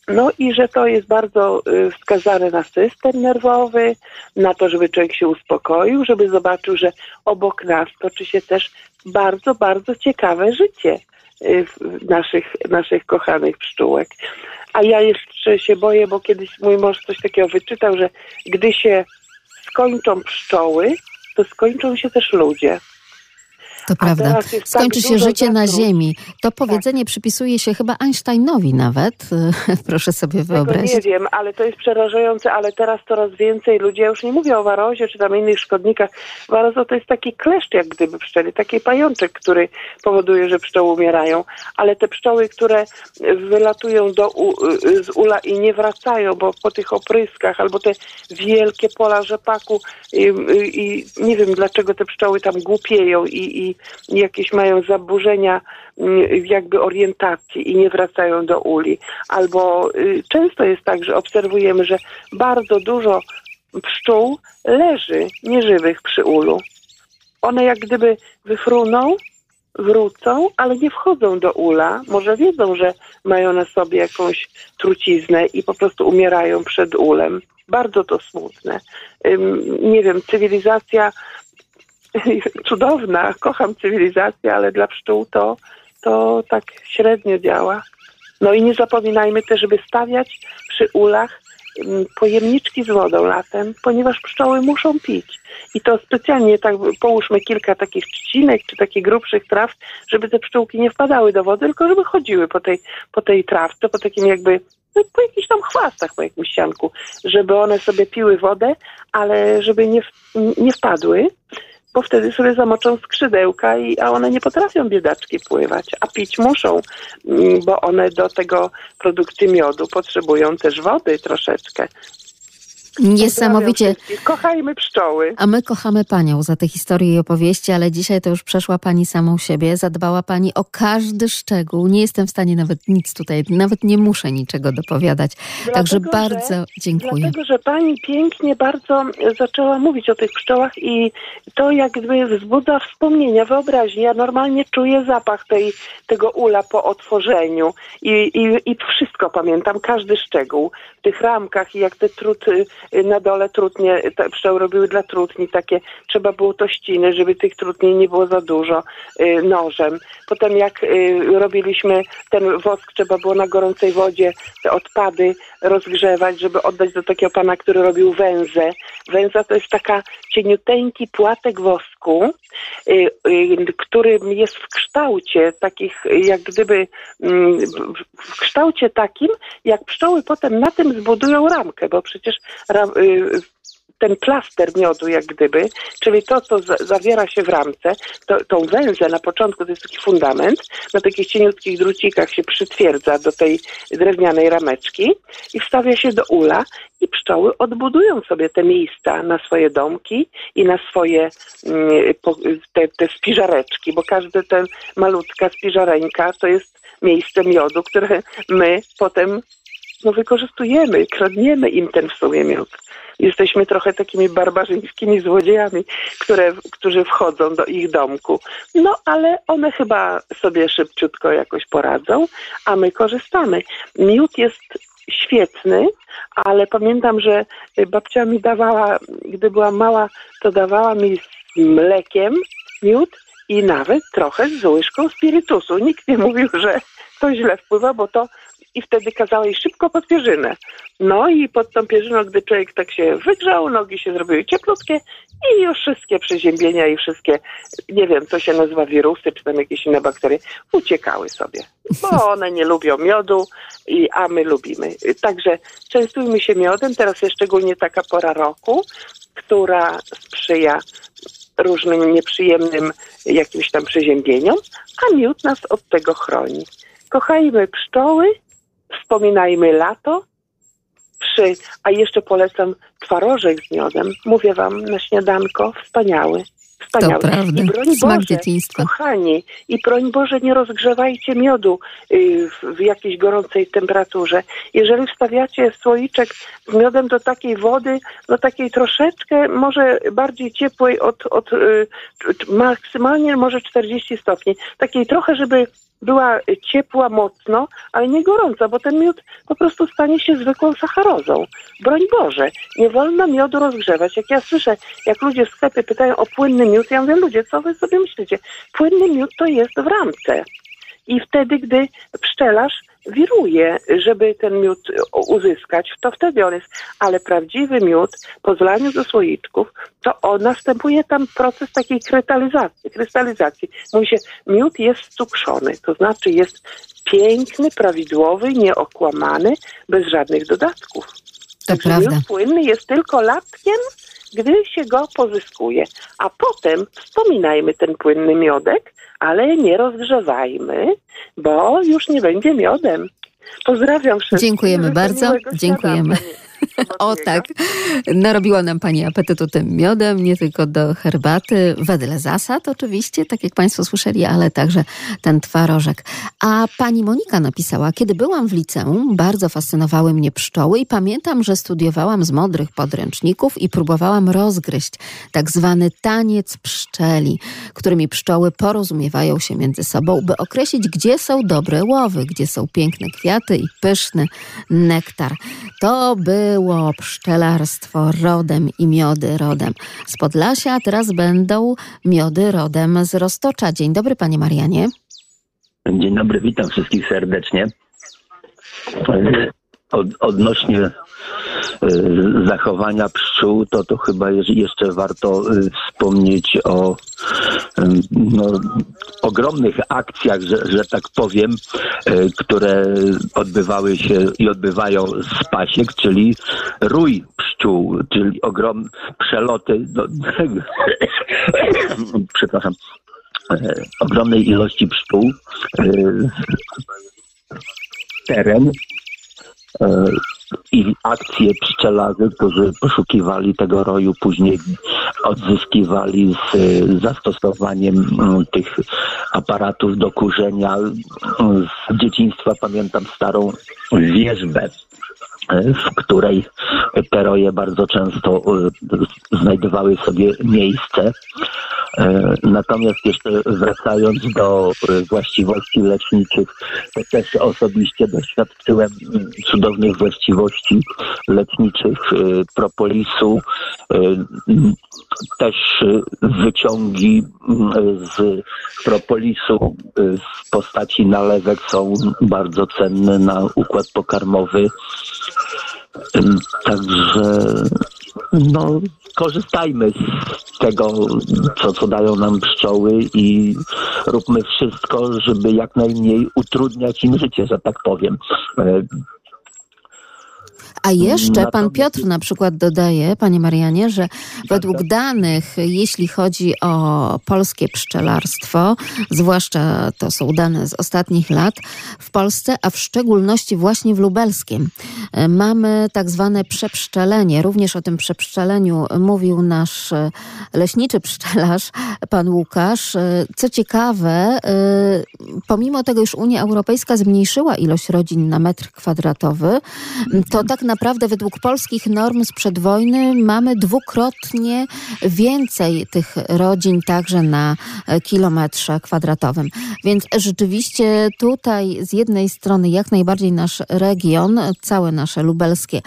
No i że to jest bardzo y, wskazane na system nerwowy, na to, żeby człowiek się uspokoił, żeby zobaczył, że obok nas toczy się też bardzo, bardzo ciekawe życie. Y, naszych, naszych kochanych pszczółek. A ja jeszcze się boję, bo kiedyś mój mąż coś takiego wyczytał, że gdy się skończą pszczoły, to skończą się też ludzie. To prawda. Skończy tak się życie na Ziemi. To powiedzenie tak. przypisuje się chyba Einsteinowi nawet. Proszę sobie wyobrazić. Tego nie wiem, ale to jest przerażające, ale teraz coraz więcej ludzi, ja już nie mówię o warozie czy tam innych szkodnikach. Warozo to jest taki kleszcz jak gdyby pszczeli, taki pajączek, który powoduje, że pszczoły umierają. Ale te pszczoły, które wylatują do, z ula i nie wracają, bo po tych opryskach albo te wielkie pola rzepaku i, i nie wiem dlaczego te pszczoły tam głupieją i, i jakieś mają zaburzenia mm, jakby orientacji i nie wracają do uli. Albo y, często jest tak, że obserwujemy, że bardzo dużo pszczół leży nieżywych przy ulu. One jak gdyby wyfruną, wrócą, ale nie wchodzą do ula. Może wiedzą, że mają na sobie jakąś truciznę i po prostu umierają przed ulem. Bardzo to smutne. Nie wiem, cywilizacja cudowna, kocham cywilizację, ale dla pszczół to, to tak średnio działa. No i nie zapominajmy też, żeby stawiać przy ulach mm, pojemniczki z wodą latem, ponieważ pszczoły muszą pić. I to specjalnie tak połóżmy kilka takich trzcinek czy takich grubszych traw, żeby te pszczółki nie wpadały do wody, tylko żeby chodziły po tej, po tej trawce, po takim jakby no, po jakichś tam chwastach, po jakimś sianku, żeby one sobie piły wodę, ale żeby nie, nie wpadły bo wtedy sobie zamoczą skrzydełka, i, a one nie potrafią biedaczki pływać, a pić muszą, mm, bo one do tego produkcji miodu potrzebują też wody troszeczkę. Niesamowicie. Kochajmy pszczoły. A my kochamy Panią za te historie i opowieści, ale dzisiaj to już przeszła Pani samą siebie. Zadbała Pani o każdy szczegół. Nie jestem w stanie nawet nic tutaj, nawet nie muszę niczego dopowiadać. Dlatego, Także bardzo że, dziękuję. Dlatego, że Pani pięknie bardzo zaczęła mówić o tych pszczołach i to jakby wzbudza wspomnienia, wyobraźnię. Ja normalnie czuję zapach tej, tego ula po otworzeniu i, i, i wszystko pamiętam, każdy szczegół w tych ramkach i jak te truty na dole trutnie, te pszczoły robiły dla trutni takie, trzeba było tościny, żeby tych trutni nie było za dużo y, nożem. Potem jak y, robiliśmy ten wosk, trzeba było na gorącej wodzie te odpady rozgrzewać, żeby oddać do takiego pana, który robił węzę. Węza to jest taka cieniuteńki płatek wosku, y, y, który jest w kształcie takich, jak gdyby mm, w- kształcie takim, jak pszczoły potem na tym zbudują ramkę, bo przecież y, ten plaster miodu, jak gdyby, czyli to, co za, zawiera się w ramce, to, tą węzę na początku to jest taki fundament, na takich cieniutkich drucikach się przytwierdza do tej drewnianej rameczki i wstawia się do ula i pszczoły odbudują sobie te miejsca na swoje domki i na swoje mm, te, te spiżareczki, bo każdy ten malutka spiżareńka to jest miejsce miodu, które my potem no, wykorzystujemy, kradniemy im ten w sumie miód. Jesteśmy trochę takimi barbarzyńskimi złodziejami, które, którzy wchodzą do ich domku. No ale one chyba sobie szybciutko jakoś poradzą, a my korzystamy. Miód jest świetny, ale pamiętam, że babcia mi dawała, gdy była mała, to dawała mi z mlekiem miód i nawet trochę z łyżką spirytusu. Nikt nie mówił, że to źle wpływa, bo to i wtedy kazała jej szybko pod pierzynę. No i pod tą pierzyną, gdy człowiek tak się wygrzał, nogi się zrobiły cieplutkie i już wszystkie przeziębienia i wszystkie, nie wiem, co się nazywa wirusy, czy tam jakieś inne bakterie, uciekały sobie. Bo one nie lubią miodu, i, a my lubimy. Także częstujmy się miodem, teraz jest szczególnie taka pora roku, która sprzyja różnym nieprzyjemnym jakimś tam przeziębieniom, a miód nas od tego chroni. Kochajmy pszczoły, wspominajmy lato, przy, a jeszcze polecam twarożek z miodem. Mówię wam na śniadanko, wspaniały. Wspaniały. To prawda. I broń Smak Boże, dzieciństwa. kochani, i broń Boże, nie rozgrzewajcie miodu y, w, w jakiejś gorącej temperaturze. Jeżeli wstawiacie słoiczek z miodem do takiej wody, no takiej troszeczkę, może bardziej ciepłej od, od y, maksymalnie może 40 stopni, takiej trochę, żeby była ciepła mocno, ale nie gorąca, bo ten miód po prostu stanie się zwykłą sacharozą. Broń Boże, nie wolno miodu rozgrzewać. Jak ja słyszę, jak ludzie w sklepie pytają o płynny miód, ja mówię, ludzie, co wy sobie myślicie? Płynny miód to jest w ramce. I wtedy, gdy pszczelarz wiruje, żeby ten miód uzyskać, to wtedy on jest. Ale prawdziwy miód po zlaniu do słoiczków, to on, następuje tam proces takiej krystalizacji. krystalizacji. Mówi się, miód jest cukrzony, to znaczy jest piękny, prawidłowy, nieokłamany, bez żadnych dodatków. To prawda. Płynny jest tylko latkiem, gdy się go pozyskuje. A potem wspominajmy ten płynny miodek, ale nie rozgrzewajmy, bo już nie będzie miodem. Pozdrawiam wszystkich. Dziękujemy bardzo. Dziękujemy. O tak, narobiła nam Pani apetytu tym miodem, nie tylko do herbaty, wedle zasad oczywiście, tak jak Państwo słyszeli, ale także ten twarożek. A Pani Monika napisała, kiedy byłam w liceum, bardzo fascynowały mnie pszczoły i pamiętam, że studiowałam z modrych podręczników i próbowałam rozgryźć tak zwany taniec pszczeli, którymi pszczoły porozumiewają się między sobą, by określić, gdzie są dobre łowy, gdzie są piękne kwiaty i pyszny nektar. To było pszczelarstwo rodem i miody rodem z Podlasia, a teraz będą miody rodem z Roztocza. Dzień dobry, panie Marianie. Dzień dobry, witam wszystkich serdecznie. E, Od, odnośnie zachowania pszczół, to to chyba jeszcze warto e, wspomnieć o e, no, ogromnych akcjach, że, że tak powiem, które odbywały się i odbywają z pasiek, czyli rój pszczół, czyli ogrom przeloty do, przepraszam, ogromnej ilości pszczół teren i akcje pszczelarzy, którzy poszukiwali tego roju, później odzyskiwali z e, zastosowaniem mm, tych aparatów do kurzenia. Z dzieciństwa pamiętam starą wierzbę, w której te roje bardzo często e, znajdowały sobie miejsce. E, natomiast jeszcze wracając do e, właściwości leczniczych, to też osobiście doświadczyłem cudownych właściwości leczniczych propolisu. Też wyciągi z propolisu w postaci nalewek są bardzo cenne na układ pokarmowy. Także no, korzystajmy z tego, co, co dają nam pszczoły i róbmy wszystko, żeby jak najmniej utrudniać im życie, że tak powiem. A jeszcze pan Piotr na przykład dodaje, panie Marianie, że według danych, jeśli chodzi o polskie pszczelarstwo, zwłaszcza to są dane z ostatnich lat, w Polsce, a w szczególności właśnie w Lubelskiem, e, mamy tak zwane przepszczelenie. Również o tym przepszczeleniu mówił nasz leśniczy pszczelarz, pan Łukasz. Co ciekawe, pomimo tego, już Unia Europejska zmniejszyła ilość rodzin na metr kwadratowy, to tak według polskich norm sprzed wojny mamy dwukrotnie więcej tych rodzin także na e, kilometrze kwadratowym. Więc rzeczywiście tutaj z jednej strony jak najbardziej nasz region, całe nasze lubelskie,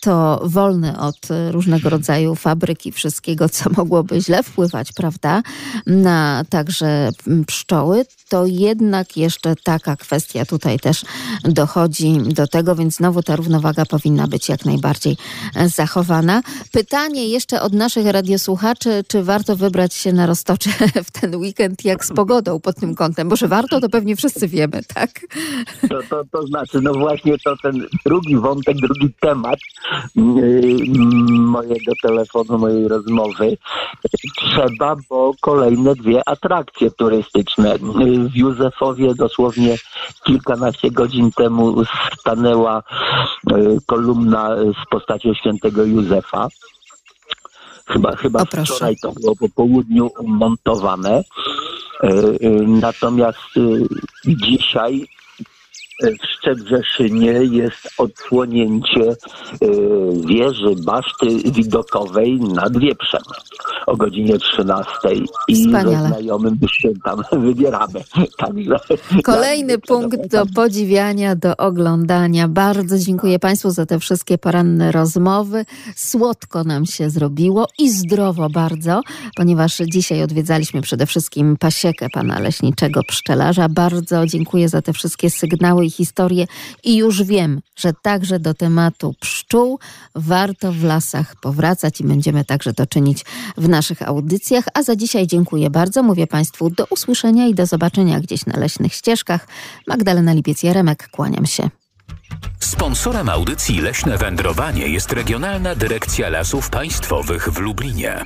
to wolny od różnego rodzaju fabryk i wszystkiego, co mogłoby źle wpływać, prawda, na także pszczoły, to jednak jeszcze taka kwestia tutaj też dochodzi do tego, więc znowu ta równowaga powinna być jak najbardziej e, zachowana. Pytanie jeszcze od naszych radiosłuchaczy, czy warto wybrać się na Roztocze w ten weekend, jak z pogodą pod tym kątem? Bo że warto, to pewnie wszyscy wiemy, tak? To, to, to znaczy, no właśnie to ten drugi wątek, drugi temat yy, mojego telefonu, mojej rozmowy. Trzeba, bo kolejne dwie atrakcje turystyczne. W Józefowie dosłownie kilkanaście godzin temu stanęła yy, kolumna z postacią świętego Józefa. Chyba, chyba wczoraj to było po południu montowane. E, e, natomiast e, dzisiaj w Szczebrzeszynie jest odsłonięcie e, wieży baszty widokowej nad Wieprzem o godzinie 13 i Wspaniale. ze znajomym się tam wybieramy. Także, Kolejny punkt do podziwiania, do oglądania. Bardzo dziękuję Państwu za te wszystkie poranne rozmowy. Słodko nam się zrobiło i zdrowo bardzo, ponieważ dzisiaj odwiedzaliśmy przede wszystkim pasiekę pana leśniczego pszczelarza. Bardzo dziękuję za te wszystkie sygnały i historię i już wiem, że także do tematu pszczół warto w lasach powracać i będziemy także to czynić w naszych audycjach. A za dzisiaj dziękuję bardzo. Mówię Państwu do usłyszenia i do zobaczenia gdzieś na leśnych ścieżkach. Magdalena Lipiec-Jaremek, kłaniam się. Sponsorem audycji Leśne Wędrowanie jest Regionalna Dyrekcja Lasów Państwowych w Lublinie.